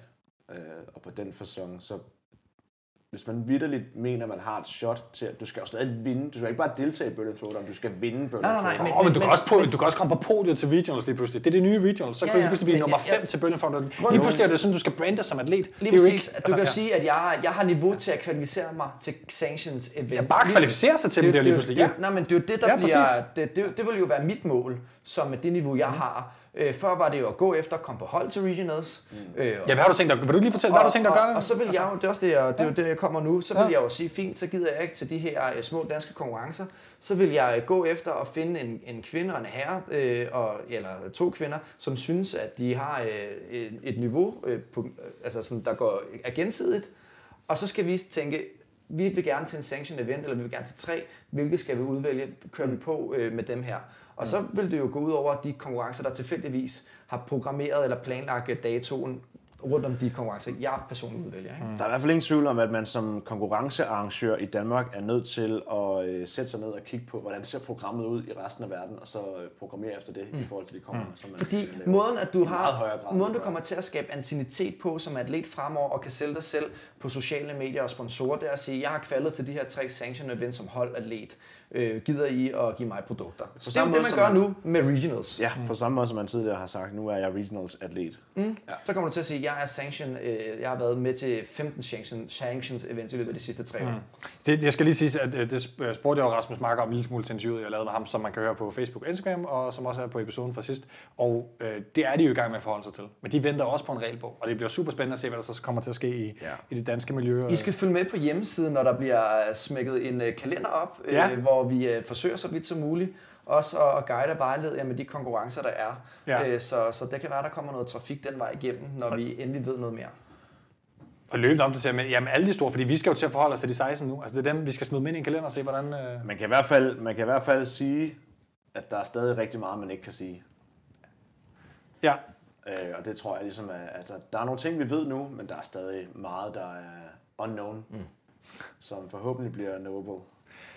Øh, og på den fasong, så hvis man vidderligt mener, at man har et shot til, at du skal jo stadig vinde. Du skal ikke bare deltage i Berlin Throwdown, du skal vinde Berlin Nej, nej, nej, Throwdown. Åh, men, du, kan også på, du kan også komme på podiet til regionals lige pludselig. Det er det nye regionals. Så Ja, kan du ja, pludselig blive men nummer jeg- 5 jeg- til Berlin. Grund- Lige pludselig er det sådan, du skal brande som atlet. Lige det er præcis. ikke, du kan ja. sige, at jeg, jeg har niveau til at kvalificere mig til sanctions events. Ja, bare kvalificere sig til dem, det er jo lige pludselig. det, Ja. Nej, men det er jo det, der Ja, bliver... Det, det, det vil jo være mit mål, som med det niveau, jeg har. Øh, før var det jo at gå efter at komme på hold til regionals. Øh, Ja, hvad har du tænkt dig? Vil du ikke lige fortælle, hvad har du tænkt dig at og, gøre? og, og så vil jeg jo, det er også det, jeg, det, er jo det, jeg kommer nu, så vil Ja. jeg jo sige, fint, så gider jeg ikke til de her øh, små danske konkurrencer. Så vil jeg øh, gå efter at finde en, en kvinde og en herre, øh, og, eller to kvinder, som synes, at de har øh, et, et niveau, øh, på, øh, altså sådan, der går, er gensidigt. Og så skal vi tænke, vi vil gerne til en sanction event, eller vi vil gerne til tre. Hvilke skal vi udvælge? Kører vi på øh, med dem her? Og så vil det jo gå ud over de konkurrencer, der tilfældigvis har programmeret eller planlagt datoen rundt om de konkurrencer, jeg personligt udvælger. Ikke? Der er i hvert fald ingen tvivl om, at man som konkurrencearrangør i Danmark er nødt til at øh, sætte sig ned og kigge på, hvordan ser programmet ud i resten af verden, og så øh, programmere efter det mm. i forhold til de konkurrencer, man Fordi man laver. måden, at du har, grad, måden, du kommer til at skabe antinitet på som atlet fremover og kan sælge dig selv på sociale medier og sponsorer, det er at sige, jeg har kvalet til de her tre sanction events som holdatlet. Øh, gider I at give mig produkter? Så det er jo det, man gør man- nu med regionals. Ja, på samme måde som man tidligere har sagt, nu er jeg regionals atlet. Mm. Så kommer du til at sige, at jeg er sanction, øh, jeg har været med til 15 sanction, sanctions events i løbet af de sidste tre år. Det, jeg skal lige sige, at øh, det sp- spurgte jeg jo Rasmus Marker om en lille smule til interviewet, jeg lavede med ham, som man kan høre på Facebook og Instagram, og som også er på episoden fra sidst. Og øh, det er de jo i gang med at forholde sig til. Men de venter også på en regelbog, og det bliver super spændende at se, hvad der så kommer til at ske i, Ja. i det danske miljø. I skal følge med på hjemmesiden, når der bliver smækket en øh, kalender op, øh, Ja. hvor vi øh, forsøger så vidt som muligt også at guide og vejlede jer med de konkurrencer, der er. Ja. Øh, så, så det kan være, der kommer noget trafik den vej igennem, når vi endelig ved noget mere. Og løbende om det til, men jamen alle de store, fordi vi skal jo til at forholde os til de 16 nu. Altså det er dem, vi skal smide ind i en kalender og se, hvordan... Øh... Man kan, i hvert fald, man kan i hvert fald sige, at der er stadig rigtig meget, man ikke kan sige. Ja, Øh, og det tror jeg ligesom, at altså, der er nogle ting, vi ved nu, men der er stadig meget, der er unknown, mm. som forhåbentlig bliver knowable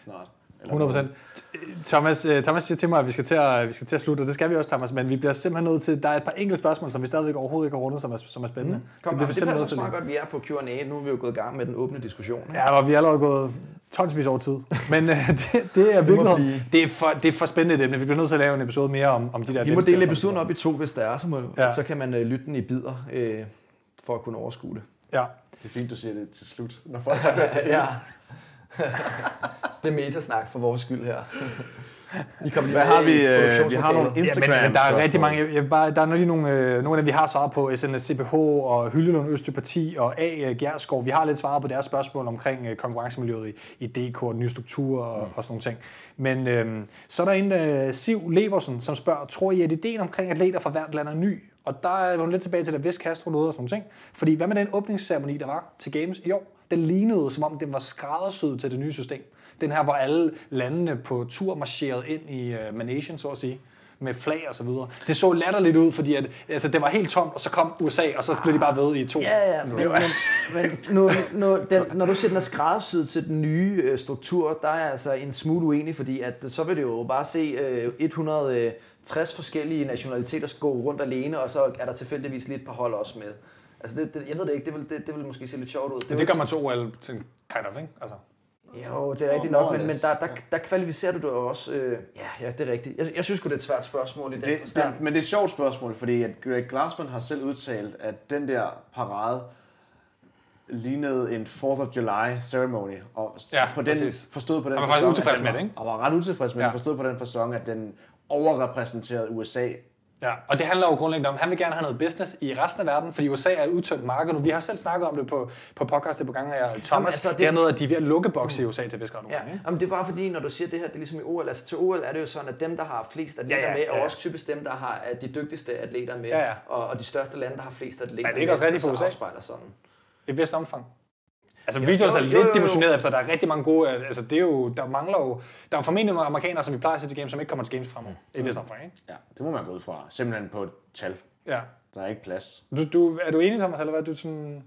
snart. Eller 100 procent. Thomas, øh, Thomas siger til mig, at vi skal til at, vi skal til at slutte, og det skal vi også, Thomas, men vi bliver simpelthen nødt til, der er et par enkelte spørgsmål, som vi stadigvæk overhovedet ikke har rundet, som er, som er spændende. Mm. Kom, det, vi det simpelthen passer nødt til også meget godt, vi er på Q&A. Nu er vi jo gået i gang med den åbne diskussion. ikke? Ja, og vi er allerede gået tonsvis over tid. Men øh, det, det er virkelig blive- det er, for, det er for spændende et emne. Vi bliver nødt til at lave en episode mere om, om de der Vi må dele episoden op i to, hvis der er, så, må, Ja. så kan man øh, lytte den i bidder, øh, for at kunne overskue det. Ja. Det er fint, du siger det til slut, når folk det. ja. Det er metasnak for vores skyld her. I kom lige Hvad har vi? Øh, vi har nogle Ja, men, Instagram men der er rigtig mange. Jeg, bare, der er lige nogle, øh, nogle af dem, vi har svaret på. SNS CPH og Hyllelund Østøparti og A. øh, Gjerskov. Vi har lidt svaret på deres spørgsmål omkring øh, konkurrencemiljøet i, i DK og nye strukturer og, og sådan nogle ting. Men øh, så er der en, øh, Siv Leversen, som spørger, tror I, at ideen omkring atleter fra hvert land er ny? Og der er hun lidt tilbage til, at Vest Castro nåede og sådan nogle ting. Fordi hvad med den åbningsceremoni, der var til Games i år? Den lignede, som om den var skræddersyet til det nye system. Den her, hvor alle landene på tur marcherede ind i uh, Managen, så at sige. med flag og så videre. Det så latterligt ud, fordi at, altså, det var helt tomt, og så kom USA, og så blev de bare ved i to. Ja, ja, men, men, men nu, nu, den, når du siger, den er skræddersyet til den nye øh, struktur, der er jeg altså en smule uenig, fordi at, så vil det jo bare se øh, 160 forskellige nationaliteter gå rundt alene, og så er der tilfældigvis lige et par hold også med. Altså, det, det, jeg ved det ikke, det vil, det, det vil måske se lidt sjovt ud. Det, det gør ikke- man til OL, til kind of, ikke? Altså. Jo, det er rigtigt nok, men, men der, der, der kvalificerer du dig også. Øh, ja, ja, det er rigtigt. Jeg, jeg synes det er et svært spørgsmål i den Det, forstand. det, men det er et sjovt spørgsmål, fordi at Greg Glassman har selv udtalt, at den der parade lignede en 4th of July ceremony, og Ja, på den, præcis. forstået på den Han var faktisk utilfreds den med det, ikke? Og var ret utilfreds med Ja. ja. forstået på den fasong, at den overrepræsenterede USA. Ja, og det handler jo grundlæggende om, at han vil gerne have noget business i resten af verden, fordi USA er et udtømt marked nu. Vi har selv snakket om det på, på podcast det på gange af Thomas. Jamen, altså, det- det... Dernede, at de er ved at lukke bokse i USA til vis grad nu. Ja, ikke? Jamen, det er bare fordi, når du siger det her, det er ligesom i OL. Altså til OL er det jo sådan, at dem, der har flest atleter Ja, ja, med, ja, er ja. også typisk dem, der har er de dygtigste atleter med. Ja, ja. Og, og de største lande, der har flest atleter Er det ikke med, også rigtigt for USA? afspejler sådan. I et vist omfang. Altså, Jo, videoer er jo, lidt jo, jo, dimensioneret efter, der er rigtig mange gode... Altså, det er jo, der mangler jo... Der er formentlig nogle amerikanere, som vi plejer at se til games, som ikke kommer til games fremover. I et vist omfang, ikke? Ja, det må man gå ud fra. Simpelthen på et tal. Ja. Der er ikke plads. Du, du, er du enig, Thomas, eller hvad? Du sådan...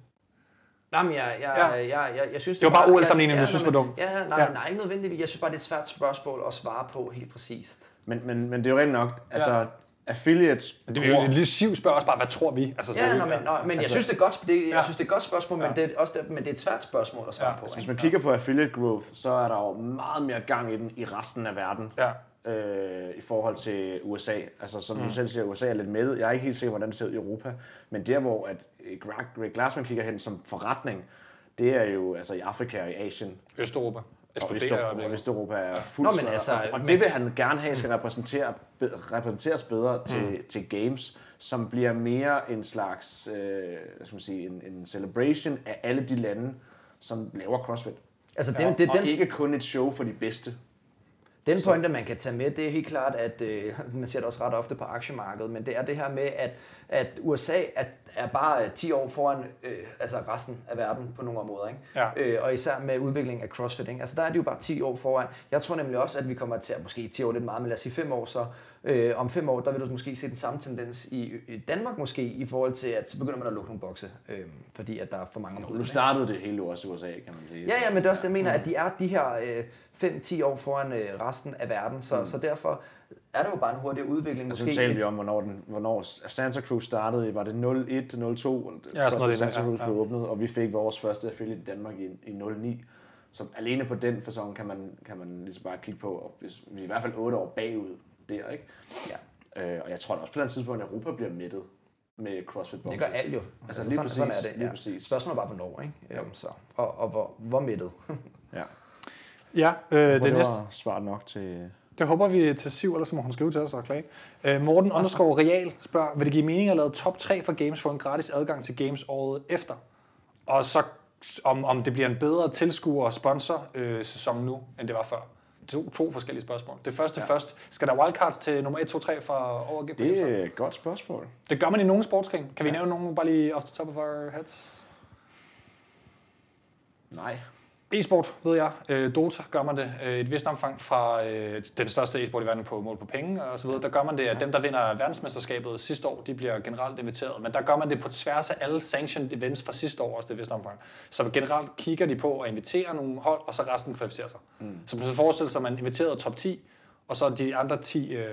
Nej, men jeg, jeg, Ja. jeg, jeg, jeg, jeg synes... Det var bare OL-sammenligningen, du ja, synes nej, var men- dum. Ja, nej, Ja. ja. nej, ikke nødvendigvis. Jeg synes bare, det er et svært spørgsmål at svare på helt præcist. Men, men, men det er jo rent nok, altså Ja. Affiliates... Det er jo bruger- lidt siv også bare, hvad tror vi? Altså, Ja, nå, men, nå, men jeg Altså- synes, det er godt, det, jeg synes, det er et godt spørgsmål, men, Ja. det er også det, men det er et svært spørgsmål at svare Ja, på. Hvis Ikke? man kigger på affiliate growth, så er der jo meget mere gang i den i resten af verden. Ja. øh, i forhold til USA. Altså som Mm. du selv siger, USA er lidt med. Jeg er ikke helt sikker, hvordan det ser ud i Europa. Men der, hvor at øh, Greg, Greg Glassman kigger hen som forretning, det er jo altså i Afrika og i Asien. Østeuropa. Og Østeuropa, og. Østeuropa er fuldt Nå, men altså, og, og det vil han gerne have, skal repræsentere, be- repræsenteres bedre til, mm. til games, som bliver mere en slags øh, hvad skal man sige, en, en celebration af alle de lande, som laver CrossFit. Altså, Ja, den, det, og den, ikke kun et show for de bedste. Den pointe, man kan tage med, det er helt klart, at øh, man ser det også ret ofte på aktiemarkedet, men det er det her med, at, at USA er, er bare øh, 10 år foran øh, altså resten af verden på nogle områder. Ikke? Ja. Øh, og især med udviklingen af CrossFit. Ikke? Altså der er de jo bare 10 år foran. Jeg tror nemlig også, at vi kommer til at, måske 10 år lidt meget, men lad os sige 5 år så, øh, om 5 år, der vil du måske se den samme tendens i, i Danmark måske, i forhold til, at så begynder man at lukke nogle bokse, øh, fordi at der er for mange om Nu startede det hele også i USA, kan man sige. Ja, ja, men det er også det, jeg mener, at de er de her øh, 5-10 år foran øh, resten af verden, så, mm. så derfor er der jo bare en hurtigere udvikling. Altså, Måske nu talte vi om, hvornår, den, hvornår Santa Cruz startede. Var det 01, 02? Ja, sådan noget Santa ja, Cruz ja. blev åbnet, og vi fik vores første affiliate i Danmark i, i 09. Så alene på den fasong kan man, kan man ligesom bare kigge på, og hvis, vi er i hvert fald 8 år bagud der, ikke? Ja. Øh, og jeg tror da også på den tidspunkt, at Europa bliver mættet med CrossFit Det gør alt jo. Altså, lige sådan, sådan er præcis, det. lige Ja. præcis. Spørgsmålet er bare, hvornår, ikke? Øhm, så. Og, og hvor, hvor mættet. Ja. Ja, øh, det, det næste, var svar nok til... det håber vi til Siv, ellers så må hun skrive til os og klage. Øh, Morten Underskov Real spørger, vil det give mening at lave top 3 for games for en gratis adgang til games året efter? Og så om, om det bliver en bedre tilskuer- og sponsor-sæson nu, end det var før. To, to forskellige spørgsmål. Det første ja. først. Skal der wildcards til nummer 1, 2, 3 for overgift? Det er et godt spørgsmål. det gør man i nogle sportsgrene. Kan vi nævne nogle bare lige off the top of our heads? Nej. E-sport, ved jeg. Øh, Dota gør man det øh, et vist omfang fra øh, den største e-sport i verden på mål på penge og så videre. Der gør man det, at dem, der vinder verdensmesterskabet sidste år, de bliver generelt inviteret. Men der gør man det på tværs af alle sanctioned events fra sidste år også, det et vist omfang. Så generelt kigger de på at invitere nogle hold, og så resten kvalificerer sig. Mm. Så man kan forestille sig, at man inviterede top 10, og så de andre 10 øh,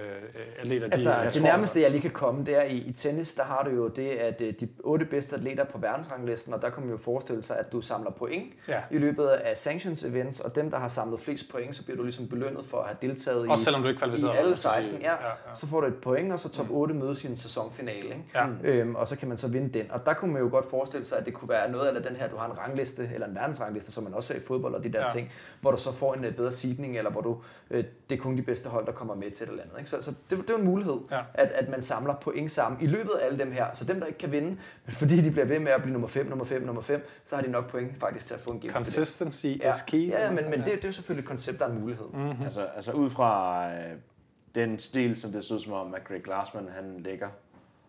atleter, de... Altså, jeg det tror- nærmeste, jeg lige kan komme, det er i, i tennis, der har du jo det, at øh, de otte bedste atleter på verdensranglisten, og der kan man jo forestille sig, at du samler point Ja. i løbet af sanctions events, og dem, der har samlet flest point, så bliver du ligesom belønnet for at have deltaget Også i, selvom du ikke i alle dig, så at sige. 16. Ja, Ja, ja. Så får du et point, og så top 8 mødes i en sæsonfinale. Ikke? Ja. Øhm, og så kan man så vinde den. Og der kunne man jo godt forestille sig, at det kunne være noget af den her, du har en rangliste, eller en verdensrangliste, som man også ser i fodbold og de der Ja. ting, hvor du så får en øh, bedre seedning, eller hvor du, øh, det er kun de bedste hold, der kommer med til et eller andet. Ikke? Så, så det, det er jo en mulighed, Ja. at, at man samler point sammen i løbet af alle dem her. Så dem, der ikke kan vinde, men fordi de bliver ved med at blive nummer 5, nummer 5, nummer 5, så har de nok point faktisk til at få en det. Consistency Ja, is key. ja men, men det, det er jo selvfølgelig et koncept, der er en mulighed. Mm. Mm-hmm. Altså, altså ud fra øh, den stil, som det ser ud som om, at Greg Glassman han lægger,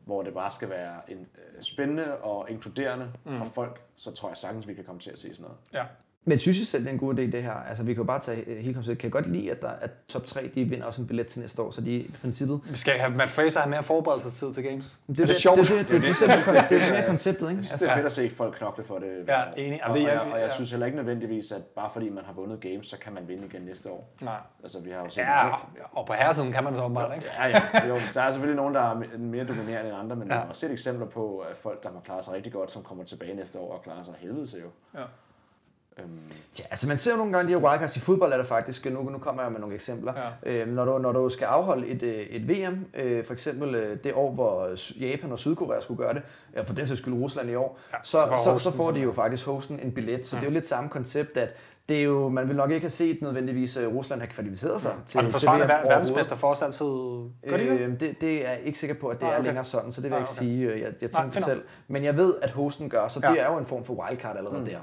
hvor det bare skal være en, øh, spændende og inkluderende mm. for folk, så tror jeg sagtens, vi kan komme til at se sådan noget. Ja. Men synes I selv, det er en god idé, det her? Altså, vi kan jo bare tage øh, helt koncept. Kan jeg godt lide, at, der, at top 3, de vinder også en billet til næste år, så de i princippet... Vi skal have Matt Fraser have mere forberedelsestid til games. Det, er det sjovt? Det, det, det, det, det, det, det, det er mere konceptet, ikke? Jeg Altså, det er fedt at se folk knokle for det. Ja, enig. Og, det er- og, jeg, og jeg synes heller ikke nødvendigvis, at bare fordi man har vundet games, så kan man vinde igen næste år. Nej. Altså, vi har jo set Ja, og på herresiden kan man så åbenbart, ikke? Ja, ja. Jo, der er selvfølgelig nogen, der er me- mere dominerende end andre, men Ja. vi har også set eksempler på at folk, der har klaret sig rigtig godt, som kommer tilbage næste år og klarer sig helvede til jo. Ja. Øhm, Ja, altså man ser jo nogle gange de her wildcards i fodbold er der faktisk, nu, nu kommer jeg med nogle eksempler. Ja. Øh, når, du, når du skal afholde et, øh, et VM, øh, for eksempel øh, det år, hvor Japan og Sydkorea skulle gøre det, ja, for den sags skyld Rusland i år, Ja, så, så får så, så, hosten får de jo faktisk hosten en billet, så det er jo lidt samme koncept, at det er jo, man vil nok ikke have set nødvendigvis, at Rusland har kvalificeret sig til, Og den til forsvarende ver- verdensmester får også altid... Gør det? Øh, det, det er jeg ikke sikker på, at det Ah, er okay. længere sådan, så det vil jeg Ah, ikke okay. sige. Jeg, jeg tænkte finder. selv. Men jeg ved, at hosten gør, så Ja. det er jo en form for wildcard allerede mm. der.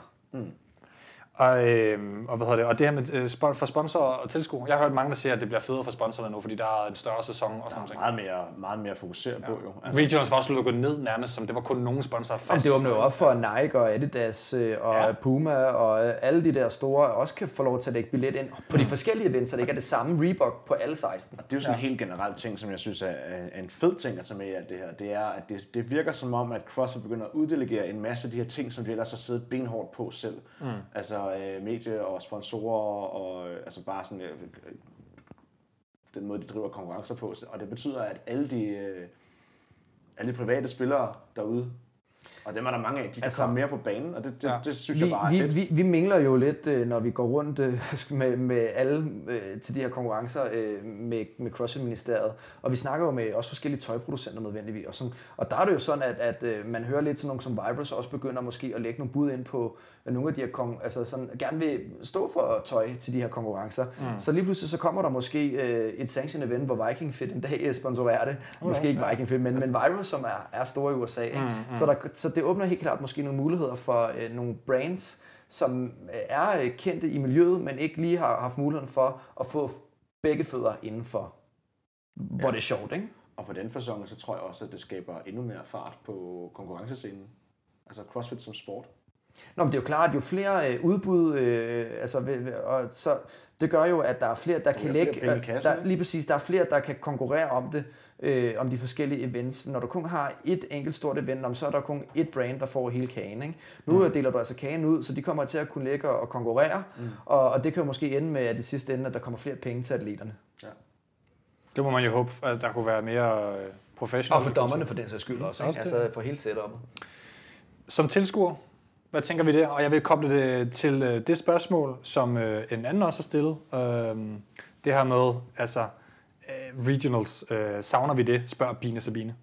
Og, øh, og, hvad hedder det? og det her med øh, for sponsorer og tilskuere. Jeg har hørt mange, der siger, at det bliver federe for sponsorerne nu, fordi der er en større sæson og sådan noget. meget mere, meget mere fokuseret på jo. Altså, Regionals var også lukket ned nærmest, som det var kun nogen sponsorer Jamen, fast. det åbner jo op for Nike og Adidas øh, og Ja. ja. Puma og øh, alle de der store også kan få lov til at lægge billet ind på de forskellige events, så det ikke er det samme Reebok på alle 16. Det er jo sådan en helt generel ting, som jeg synes er, er en fed ting at tage med i alt det her. Det er, at det, det virker som om, at CrossFit begynder at uddelegere en masse af de her ting, som de ellers har siddet benhårdt på selv. Mm. Altså øh, medie og sponsorer og øh, altså bare sådan øh, øh, den måde, de driver konkurrencer på. Og det betyder, at alle de, øh, alle de private spillere derude, og dem er der mange af, de kan Altså- komme mere på banen, og det, det, Ja. ja. det synes Vi, jeg bare er vi, fedt. vi, vi mingler jo lidt, øh, når vi går rundt øh, med, med alle øh, til de her konkurrencer med, med CrossFit-ministeriet. Og vi snakker jo med også forskellige tøjproducenter nødvendigvis. Og, sådan, og der er det jo sådan, at, at man hører lidt sådan nogle som Virus også begynder måske at lægge nogle bud ind på nogle af de her kon- altså sådan, gerne vil stå for tøj til de her konkurrencer. Mm. Så lige pludselig så kommer der måske øh, et sanction event, hvor Viking Fit en dag sponsorerer det. Måske ikke Viking Fit, men, men Virus, som er, er store i USA. Ikke? Mm, mm. Så, der, så det åbner helt klart måske nogle muligheder for øh, nogle brands, som øh, er øh, kendte i miljøet, men ikke lige har haft muligheden for at få begge fødder indenfor, hvor Ja. det er sjovt, ikke? Og på den fasong, så tror jeg også, at det skaber endnu mere fart på konkurrencescenen. Altså CrossFit som sport. Nå, men det er jo klart, at jo flere øh, udbud, øh, altså, og så, det gør jo, at der er flere, der kan lægge, øh, der, lige præcis, der er flere, der kan konkurrere om det, øh, om de forskellige events. Når du kun har et enkelt stort event, om, så er der kun et brand, der får hele kagen. Ikke? Nu mm. deler du altså kagen ud, så de kommer til at kunne ligge og konkurrere, mm. og, og det kan jo måske ende med, at det sidste ende, at der kommer flere penge til atleterne. Det må man jo håbe, at der kunne være mere øh, professionelt. Og for dommerne for den sags skyld også, Også ikke? altså for hele setupet. Som tilskuer, hvad tænker vi der? Og jeg vil koble det til øh, det spørgsmål, som øh, en anden også har stillet. Øhm, det her med, altså, øh, regionals, øh, savner vi det, spørger Bine Sabine.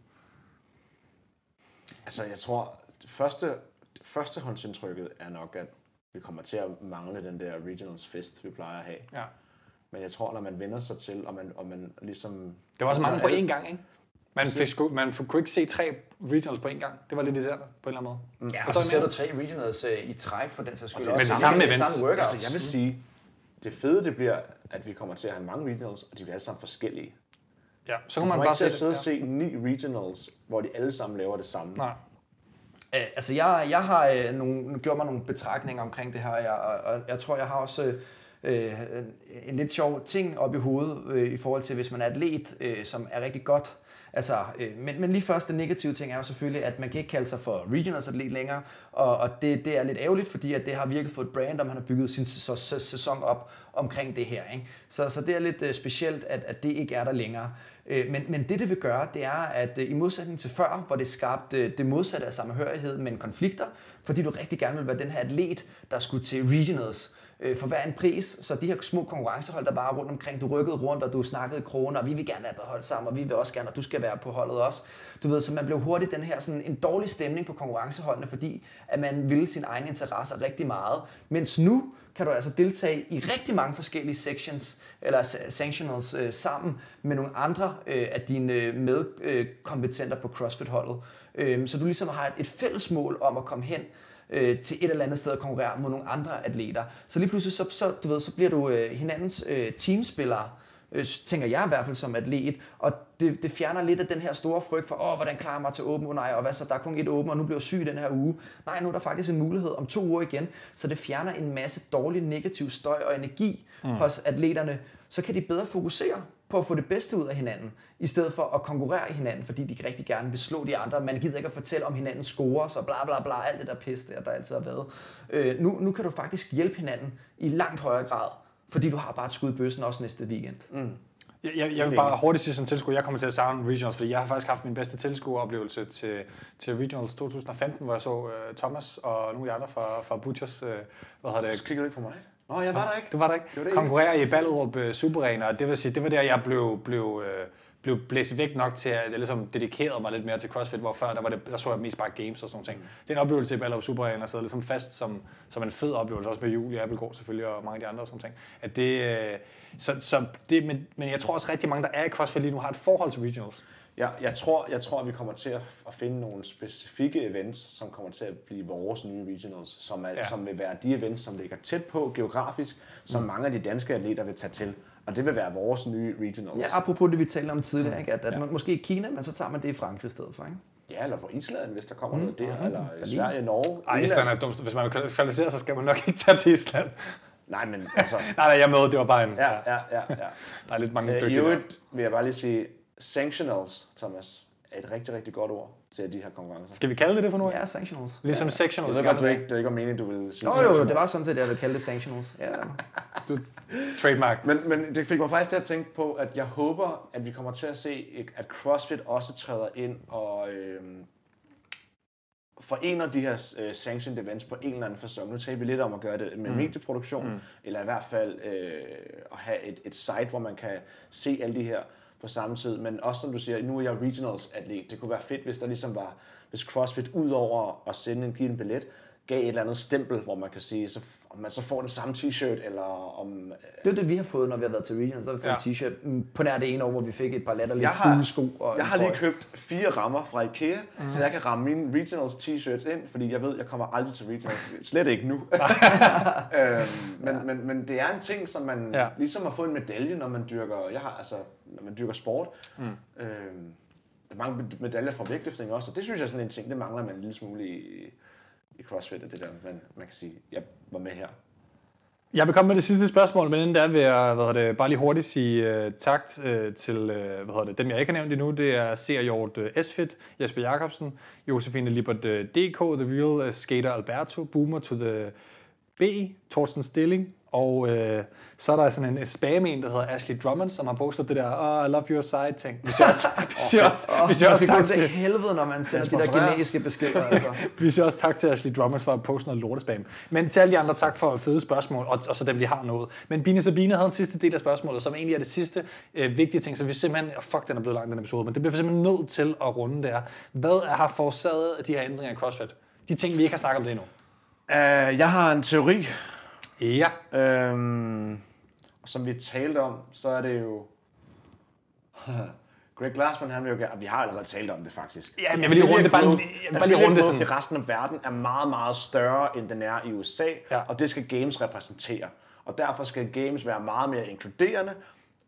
Altså, jeg tror, det første, det førstehåndsindtrykket er nok, at vi kommer til at mangle den der regionals fest, vi plejer at have. Ja. Men jeg tror, når man vender sig til, og man, og man ligesom... Det var også mange på én gang, ikke? Man, fik, sgu- man kunne ikke se tre regionals på én gang. Det var lidt irriterende på en eller anden måde. Ja, og så ser du tre regionals øh, i træk for den sags skyld. det er også med samme samme workouts. Altså, jeg vil sige, det fede det bliver, at vi kommer til at have mange regionals, og de bliver alle sammen forskellige. Ja, så kunne man man bare se det. sidde og se ni regionals, hvor de alle sammen laver det samme. Nej. Øh, altså, jeg, jeg har øh, nogle, gjort mig nogle betragtninger omkring det her, og jeg, og, og jeg tror, jeg har også øh, en lidt sjov ting op i hovedet øh, i forhold til, hvis man er atlet, øh, som er rigtig godt. Altså, øh, men, men lige først, den negative ting er jo selvfølgelig, at man kan ikke kalde sig for regionals atlet længere, og, og det, det er lidt ærgerligt, fordi at det har virkelig fået et brand, og man har bygget sin sæson, sæson op omkring det her. Ikke? Så, så det er lidt øh, specielt, at, at det ikke er der længere. Øh, Men, men det, det vil gøre, det er, at øh, i modsætning til før, hvor det skabte øh, det modsatte af samhørighed, men konflikter, fordi du rigtig gerne vil være den her atlet, der skulle til regionals øh, for hver en pris. Så de her små konkurrencehold, der bare rundt omkring, du rykkede rundt, og du snakkede kroner, og vi vil gerne være på hold sammen, og vi vil også gerne, og du skal være på holdet også. Du ved, så man blev hurtigt den her sådan en dårlig stemning på konkurrenceholdene, fordi at man ville sin egen interesser rigtig meget. Mens nu kan du altså deltage i rigtig mange forskellige sections, eller sanctionals øh, sammen med nogle andre øh, af dine øh, medkompetenter på CrossFit-holdet. Øh, så du ligesom har et, et fælles mål om at komme hen øh, til et eller andet sted og konkurrere mod nogle andre atleter. Så lige pludselig så, så, du ved, så bliver du øh, hinandens øh, teamspillere øh, tænker jeg i hvert fald som atlet, og det, det fjerner lidt af den her store frygt for, åh, hvordan klarer jeg mig til åben, oh, nej, og hvad så, der er kun et åben, og nu bliver jeg syg den her uge. Nej, nu er der faktisk en mulighed om to uger igen, så det fjerner en masse dårlig negativ støj og energi mm. hos atleterne, så kan de bedre fokusere på at få det bedste ud af hinanden, i stedet for at konkurrere i hinanden, fordi de rigtig gerne vil slå de andre. Man gider ikke at fortælle om hinandens score, så bla bla bla, alt det der pis der, der altid har været. Øh, nu, nu kan du faktisk hjælpe hinanden i langt højere grad, fordi du har bare et skud i bøssen også næste weekend. Mm. Jeg, jeg, jeg vil bare hurtigt sige som tilskuer, jeg kommer til at savne Regionals, fordi jeg har faktisk haft min bedste tilskueroplevelse til, til Regionals 2015, hvor jeg så uh, Thomas og nogle af de andre fra, fra Butchers, uh, hvad hedder det? Så kigger du ikke på mig? Nå, jeg var der ikke. Du var der ikke. Det var det Konkurrere i Ballerup uh, Superarena, og det vil sige, det var der, jeg blev, blev, uh, blev blæst væk nok til, at jeg ligesom dedikerede mig lidt mere til CrossFit, hvor før der, var det, der så jeg mest bare games og sådan noget. Mm. Det er en oplevelse i Ballerup Superarena, og sidder ligesom fast som, som en fed oplevelse, også med Julie Appelgaard selvfølgelig, og mange af de andre og sådan ting. At det, uh, så, så det, men, men jeg tror også rigtig mange, der er i CrossFit lige nu, har et forhold til regionals. Ja, jeg tror, jeg tror, at vi kommer til at, at finde nogle specifikke events, som kommer til at blive vores nye regionals, som, er, ja. som vil være de events, som ligger tæt på geografisk, som mm. mange af de danske atleter vil tage til. Og det vil være vores nye regionals. Ja, apropos det, vi talte om tidligere, ikke? at, at ja. man, måske i Kina, men så tager man det i Frankrig i stedet for. Ikke? Ja, eller på Island, hvis der kommer mm. noget der, mm. eller i Sverige, Norge. Ej, Island er dumt. Hvis man vil kvalificere sig, skal man nok ikke tage til Island. Nej, men altså... nej, nej, jeg med, det var bare en... Ja, ja, ja. ja. der er lidt mange dygtige I øvrigt vil jeg bare lige sige, sanctionals, Thomas, er et rigtig, rigtig godt ord til de her konkurrencer. Skal vi kalde det det for nu? Ja, sanctionals. Ligesom ja. sectionals. Jeg ved godt, du ikke, det er ikke meningen, du vil sige oh, jo, jo, det var sådan set, jeg ville kalde det sanctionals. Ja. du, trademark. Men, men det fik mig faktisk til at tænke på, at jeg håber, at vi kommer til at se, at CrossFit også træder ind og øh, forener de her uh, sanctioned events på en eller anden fasong. Nu taler vi lidt om at gøre det med mm. medieproduktion, mm. eller i hvert fald øh, at have et, et site, hvor man kan se alle de her på samme tid. Men også som du siger, nu er jeg regionals atlet. Det kunne være fedt, hvis der ligesom var, hvis CrossFit ud over at sende en, give en billet, gav et eller andet stempel, hvor man kan sige, så om man så får den samme t-shirt, eller om... Det er det, vi har fået, når vi har været til Region. Så har vi fået ja. en t-shirt mm, på nær det ene år, hvor vi fik et par latterlige sko. Og jeg har lige købt fire rammer fra Ikea, mm. så jeg kan ramme mine Regionals t-shirts ind, fordi jeg ved, jeg kommer aldrig til Regionals. Slet ikke nu. øhm, men, ja. men, men det er en ting, som man ja. ligesom har fået en medalje, når man dyrker, jeg har, altså, når man dyrker sport. Mm. Øhm, mange medaljer fra vægtløftning også, og det synes jeg er sådan en ting, det mangler man en lille smule i, i CrossFit, og det der, men man kan sige, jeg var med her. Jeg vil komme med det sidste spørgsmål, men inden der vil jeg hvad det, bare lige hurtigt sige uh, tak uh, til uh, hvad det, dem, jeg ikke har nævnt endnu. Det er Ser Hjort uh, Esfit, Jesper Jakobsen, Josefine Libert uh, DK, The Real uh, Skater Alberto, Boomer to the B, Thorsten Stilling, og øh, så er der sådan en spam en, der hedder Ashley Drummond, som har postet det der, oh, I love your side ting. Vi siger også, vi siger også, vi siger også tak til... helvede, når man ser de der genetiske beskeder. Altså. vi siger også tak til Ashley Drummond for at poste noget lortespam. Men til alle de andre, tak for fede spørgsmål, og, og så dem, vi har nået. Men Bine Sabine havde en sidste del af spørgsmålet, som egentlig er det sidste øh, vigtige ting, så vi simpelthen, oh, fuck, den er blevet lang, den episode, men det bliver vi simpelthen nødt til at runde der. Hvad har forårsaget de her ændringer i CrossFit? De ting, vi ikke har snakket om det endnu. Uh, jeg har en teori, Ja. Øhm, og som vi talte om, så er det jo... Greg Glassman, han vil jo gerne... Vi har allerede talt om det faktisk. Ja, men jeg vil lige runde det. Bare, jeg vil bare lige runde det sådan. til resten af verden er meget, meget større, end den er i USA. Ja. Og det skal Games repræsentere. Og derfor skal Games være meget mere inkluderende,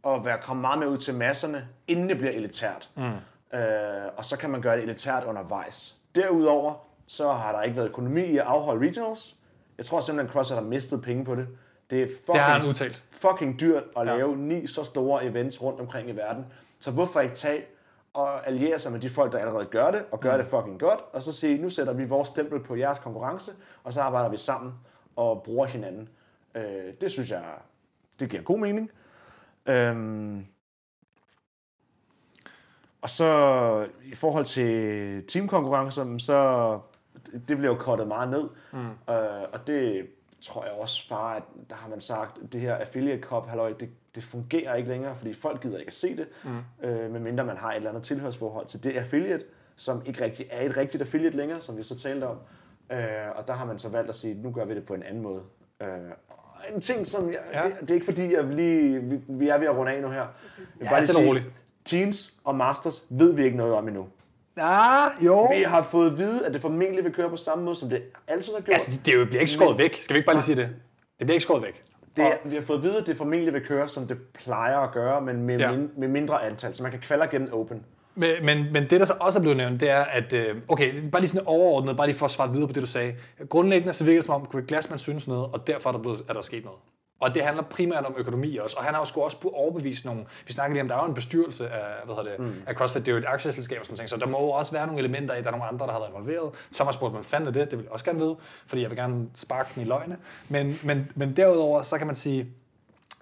og være komme meget mere ud til masserne, inden det bliver elitært. Mm. Øh, og så kan man gøre det elitært undervejs. Derudover, så har der ikke været økonomi i at afholde regionals, jeg tror simpelthen, CrossFit har mistet penge på det. Det er fucking, det har han udtalt. fucking dyrt at lave ja. ni så store events rundt omkring i verden. Så hvorfor ikke tage og alliere sig med de folk, der allerede gør det, og gør mm. det fucking godt, og så sige, nu sætter vi vores stempel på jeres konkurrence, og så arbejder vi sammen og bruger hinanden. Øh, det synes jeg, det giver god mening. Øhm, og så i forhold til teamkonkurrencer, så det bliver jo kortet meget ned. Mm. Øh, og det tror jeg også bare, at der har man sagt, at det her affiliate cup, halløj, det, det fungerer ikke længere, fordi folk gider ikke at se det, mm. øh, medmindre man har et eller andet tilhørsforhold til det affiliate, som ikke rigtig er et rigtigt affiliate længere, som vi så talte om. Øh, og der har man så valgt at sige, nu gør vi det på en anden måde. Øh, en ting, som jeg, ja. det, det er ikke fordi, at lige, vi, vi er ved at runde af nu her. Jeg ja, bare lige sige, Teens og Masters ved vi ikke noget om endnu. Ja, jo. Vi har fået at vide, at det formentlig vil køre på samme måde, som det altid har gjort. Altså, det, det bliver ikke skåret væk. Skal vi ikke bare lige sige det? Det bliver ikke skåret væk. Det vi har fået at vide, at det formentlig vil køre, som det plejer at gøre, men med, Ja. ja. min, med mindre antal. Så man kan kvalde gennem Open. Men, men, men det, der så også er blevet nævnt, det er, at... Øh, okay, bare lige sådan overordnet, bare lige for at svare videre på det, du sagde. Grundlæggende så virker det som om, at Glassman synes noget, og derfor er der, blevet, er der sket noget. Og det handler primært om økonomi også, og han har jo sgu også overbevist nogle... Vi snakker lige om, der er jo en bestyrelse af, hvad hedder det, mm. af CrossFit, det er jo et aktieselskab, som ting, så der må jo også være nogle elementer i, der er nogle andre, der har været involveret. Thomas spurgte, hvad fanden er det? Det vil jeg også gerne vide, fordi jeg vil gerne sparke den i løgne. Men, men, men derudover, så kan man sige,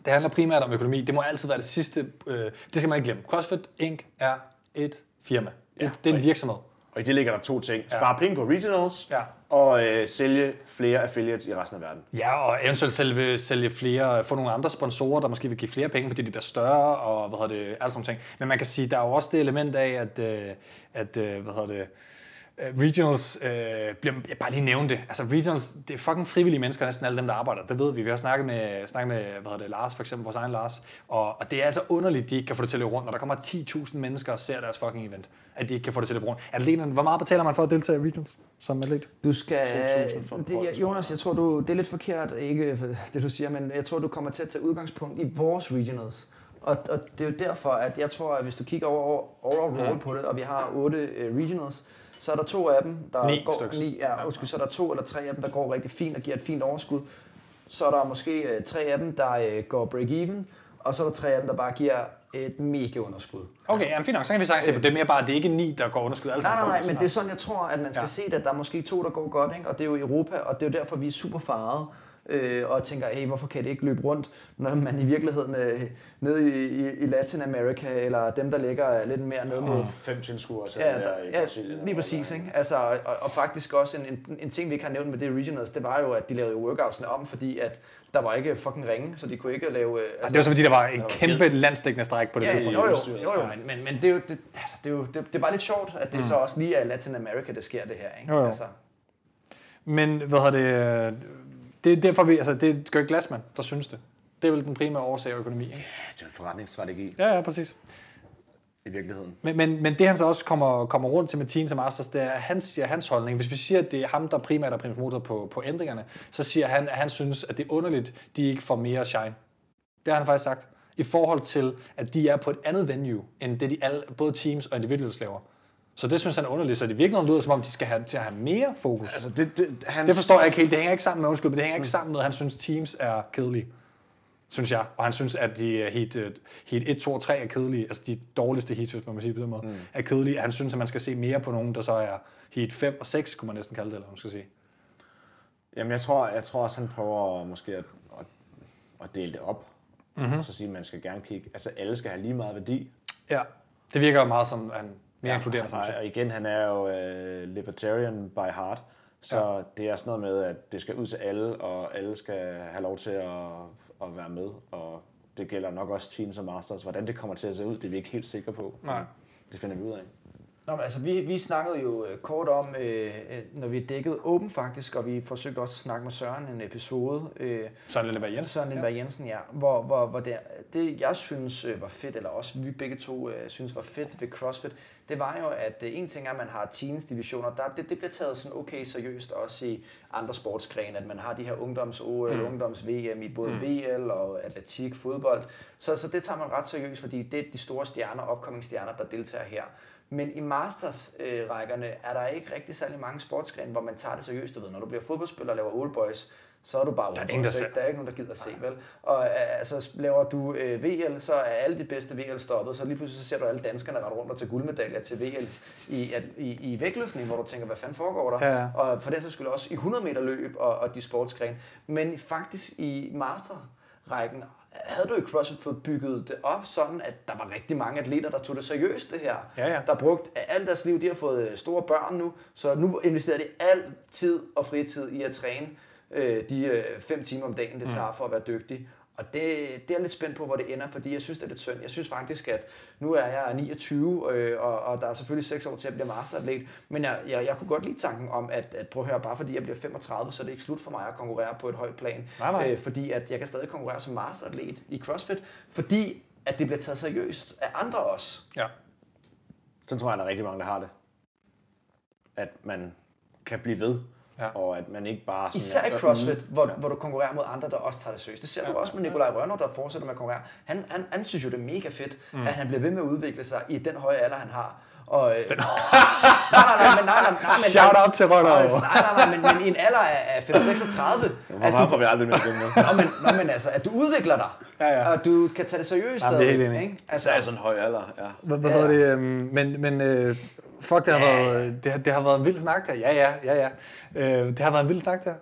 det handler primært om økonomi. Det må altid være det sidste. Øh, det skal man ikke glemme. CrossFit Inc. er et firma. Det, Ja, det er en virksomhed. Og i det ligger der to ting. Spare Ja. penge på regionals, Ja. og øh, sælge flere affiliates i resten af verden. Ja, og eventuelt sælge, sælge flere, få nogle andre sponsorer, der måske vil give flere penge, fordi de bliver større, og hvad hedder det, alt sådan ting. Men man kan sige, der er jo også det element af, at, øh, at øh, hvad hedder det, øh, regionals, øh, bliver, jeg bare lige nævne det, altså regionals, det er fucking frivillige mennesker, næsten alle dem, der arbejder, det ved vi. Vi har snakket med, snakket med hvad hedder det, Lars, for eksempel vores egen Lars, og, og det er altså underligt, de ikke kan få det til at løbe rundt, når der kommer 10.000 mennesker og ser deres fucking event, at de ikke kan få det til at løbe rundt. Atleterne, hvor meget betaler man for at deltage i regionals som atlet? Du skal... 2.000 for en Det, Jonas, jeg tror, du, det er lidt forkert, ikke for det du siger, men jeg tror, du kommer til at tage udgangspunkt i vores regionals. Og, og det er jo derfor, at jeg tror, at hvis du kigger over, over overall Mm. på det, og vi har otte uh, regionals, så er der to af dem, der Ni går... styks. Ni, ja, undskyld, så er der to eller tre af dem, der går rigtig fint og giver et fint overskud. Så er der måske uh, tre af dem, der uh, går break-even, og så er der tre af dem, der bare giver et mega underskud. Okay, jamen fint nok, så kan vi sagtens se på det. Det er mere bare, det ikke er ni, der går underskud alle Nej, nej, nej, men det er sådan, jeg tror, at man skal Ja. se at der er måske to, der går godt, ikke? og det er jo Europa, og det er jo derfor, vi er super farede. Øh, og tænker, hey, hvorfor kan det ikke løbe rundt, når man i virkeligheden øh, nede i, i, i Latinamerika, eller dem, der ligger lidt mere nede mod... Fem tilskuere Ja, der, der, i ja, Brasilien. lige præcis. Ikke? Altså, og, og faktisk også en, en, en ting, vi ikke har nævnt med det regionals, det var jo, at de lavede jo workoutsene om, fordi at der var ikke fucking ringe, så de kunne ikke lave... øh, Altså, det var så fordi, der var en var kæmpe landsdækkende stræk på det Ja, tidspunkt. jo, jo, jo, jo, men, men, men det, er jo, det, altså, det, er jo, det, det er bare lidt sjovt, at det mm. så også lige er i Latin America, der sker det her. Ikke? Jo, jo. Altså, Men hvad hedder det? Det er derfor, vi, altså, det Greg Glassman, der synes det. Det er vel den primære årsag af økonomi, ikke? Ja, det er en forretningsstrategi Ja, ja, præcis. i virkeligheden. Men, men, men det han så også kommer, kommer rundt til med Teens og Masters, det er, at han siger hans holdning. Hvis vi siger, at det er ham, der primært er primus motor på, på ændringerne, så siger han, at han synes, at det er underligt, de ikke får mere shine. Det har han faktisk sagt. I forhold til, at de er på et andet venue, end det de alle, både teams og individuals laver. Så det synes han er underligt. Så det virkelig lyder som om, de skal have, til at have mere fokus. Altså, det, det, hans, Det forstår jeg ikke helt. Det hænger ikke sammen med, undskyld, men det hænger ikke sammen med, at han synes, teams er kedelige. Synes jeg. Og han synes, at de heat, heat 1, 2 og 3 er kedelige. Altså de dårligste heats, hvis man må sige det på den måde, mm. er kedelige. Han synes, at man skal se mere på nogen, der så er heat 5 og 6, kunne man næsten kalde det, eller man skal sige. Jamen, jeg tror, jeg tror også, han prøver måske at, at, at dele det op. Mm-hmm. Og så sige, at man skal gerne kigge. Altså, alle skal have lige meget værdi. Ja, det virker jo meget som, han mere ja, inkluderende, synes og, igen, han er jo uh, libertarian by heart. Så ja. det er sådan noget med, at det skal ud til alle, og alle skal have lov til at, at være med. Og det gælder nok også teens og masters. Hvordan det kommer til at se ud, det er vi ikke helt sikre på. Nej. Det finder vi ud af. Nå, men altså, vi, vi snakkede jo øh, kort om, øh, øh, når vi dækkede åben faktisk, og vi forsøgte også at snakke med Søren en episode. Øh, Søren Lilleberg Jensen. Søren Lindberg Jensen, ja. Hvor, hvor, hvor det, det, jeg synes øh, var fedt, eller også vi begge to øh, synes var fedt ved CrossFit, det var jo, at øh, en ting er, at man har teens divisioner, der, det, det bliver taget sådan okay seriøst også i andre sportsgrene, at man har de her ungdoms-OL, mm. ungdoms-VM i både mm. VL og atletik, fodbold. Så, så det tager man ret seriøst, fordi det er de store stjerner, upcoming stjerner, der deltager her. Men i Masters-rækkerne er der ikke rigtig særlig mange sportsgrene, hvor man tager det seriøst. Du ved, når du bliver fodboldspiller og laver old boys, så er du bare Der er ingen, der. Der er ikke nogen, der gider at se, vel? Og øh, altså, laver du øh, VL, så er alle de bedste VL stoppet, så lige pludselig så ser du alle danskerne rette rundt og tage guldmedaljer til VL i, at, i, i vægtløftning, hvor du tænker, hvad fanden foregår der? Ja, ja. Og for det så skulle også i 100 meter løb og, og de sportsgrene. Men faktisk i masterrækken havde du i CrossFit fået bygget det op sådan, at der var rigtig mange atleter, der tog det seriøst det her. Ja, ja. Der brugt alt deres liv, de har fået øh, store børn nu, så nu investerer de al tid og fritid i at træne øh, de øh, fem timer om dagen, det tager for at være dygtig. Og det, det er jeg lidt spændt på, hvor det ender, fordi jeg synes, det er lidt synd. Jeg synes faktisk, at nu er jeg 29, øh, og, og der er selvfølgelig 6 år til at blive masteratlet, men jeg, jeg, jeg kunne godt lide tanken om, at, at prøv at høre, bare fordi jeg bliver 35, så er det ikke slut for mig at konkurrere på et højt plan. Nej, nej. Øh, fordi at jeg kan stadig konkurrere som masteratlet i CrossFit, fordi at det bliver taget seriøst af andre også. Ja. Sådan tror jeg, der er rigtig mange, der har det. At man kan blive ved. Ja. Ja. Og at man ikke bare sådan... Især i CrossFit, hvor, Ja. hvor du konkurrerer mod andre, der også tager det seriøst. Det ser du også med Nikolaj Rønner, der fortsætter med at konkurrere. Han, han, han synes jo, det er mega fedt, mm. at han bliver ved med at udvikle sig i den høje alder, han har. Og, øh, nej, nej, nej, men, nej, nej, nej, men, Shout out til Rønner. Nej, nej, nej, men, men i en alder af, af 5-36, Hvor at meget du, får vi aldrig mere gennem nå, men, nå, men altså, at du udvikler dig, Ja, ja. og du kan tage det seriøst Jamen, det er helt enig. ikke? Altså, Altså, en høj alder, ja. Hvad, hvad hedder det? øhm, Men, men øh, fuck, det har, været, det, har, det har været en vild snak der. Ja, ja, ja, ja. Øh, det har været en vild snak der.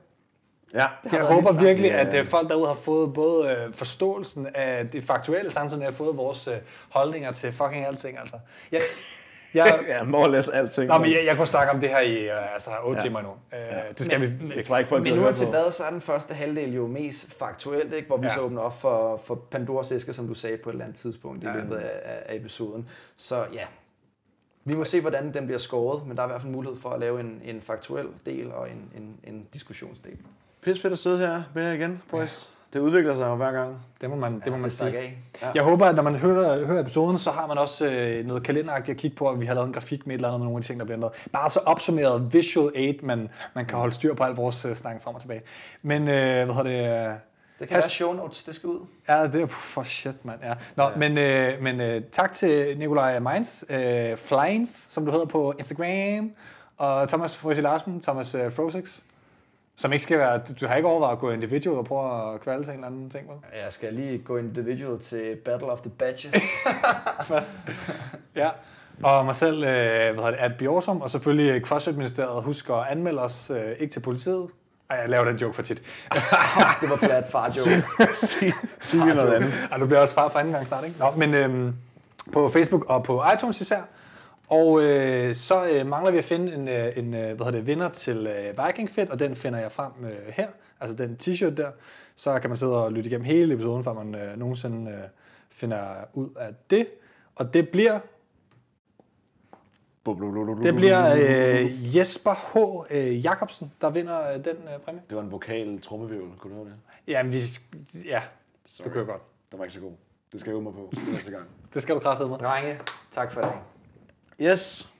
Ja, Jeg været håber virkelig, Ja, at ja. øh, folk derude har fået både øh, forståelsen af det faktuelle, samtidig med at have fået vores øh, holdninger til fucking alting. Altså. Jeg, jeg, ja, more or less alting. Nå, men jeg, jeg kunne snakke om det her i øh, altså, 8 ja. timer nu. Øh, det skal Men- vi. Det tror jeg ikke, folk Men høre uanset på. hvad, så er den første halvdel jo mest faktuelt, ikke? hvor vi Ja. ja. så åbner op for, for Pandoras æske, som du sagde på et eller andet tidspunkt i Ja. løbet af, af, af episoden. Så ja, vi må se, hvordan den bliver skåret, men der er i hvert fald mulighed for at lave en, en faktuel del og en, en, en diskussionsdel. Pisse fedt at sidde her med jer igen, boys. Det udvikler sig jo hver gang. Det må man, det må man det sige. af. Ja. Jeg håber, at når man hører, hører episoden, så har man også øh, noget kalenderagtigt at kigge på, og vi har lavet en grafik med et eller andet med nogle af de ting, der bliver ændret. Bare så opsummeret visual aid, man, man kan holde styr på al vores øh, snak frem og tilbage. Men øh, hvad hedder det? Det kan Has- være show notes, det skal ud. Ja, det er for shit, mand. Ja. Nå, ja. men, øh, men øh, tak til Nikolaj Mainz, øh, Flyings, som du hedder på Instagram, og Thomas Frøsje Larsen, Thomas øh, Frosix, som ikke skal være, du, har ikke overvejet at gå individual og prøve at kvalde til en eller anden ting, vel? Jeg skal lige gå individual til Battle of the Badges. Først. ja. Og mig selv, øh, hvad hedder det, at Biorsum, og selvfølgelig CrossFit-ministeriet, husk at anmelde os, øh, ikke til politiet. Ej, jeg laver den joke for tit. det var plat far joke. Sig, sig lige noget andet. Ej, du bliver også far for anden gang snart, ikke? Nå, men øhm, på Facebook og på iTunes især. Og øh, så øh, mangler vi at finde en, øh, en øh, hvad hedder det, vinder til øh, Viking Fit, og den finder jeg frem øh, her. Altså den t-shirt der. Så kan man sidde og lytte igennem hele episoden, før man øh, nogensinde øh, finder ud af det. Og det bliver, det bliver øh, Jesper H. Øh, Jacobsen, der vinder øh, den øh, præmie. Det var en vokal trommevirvel, kunne du høre det? Jamen, vi, ja, det kører godt. Den var ikke så god. Det skal jeg øve mig på næste gang. Det skal du kraftedeme med. Drenge, tak for det. Yes.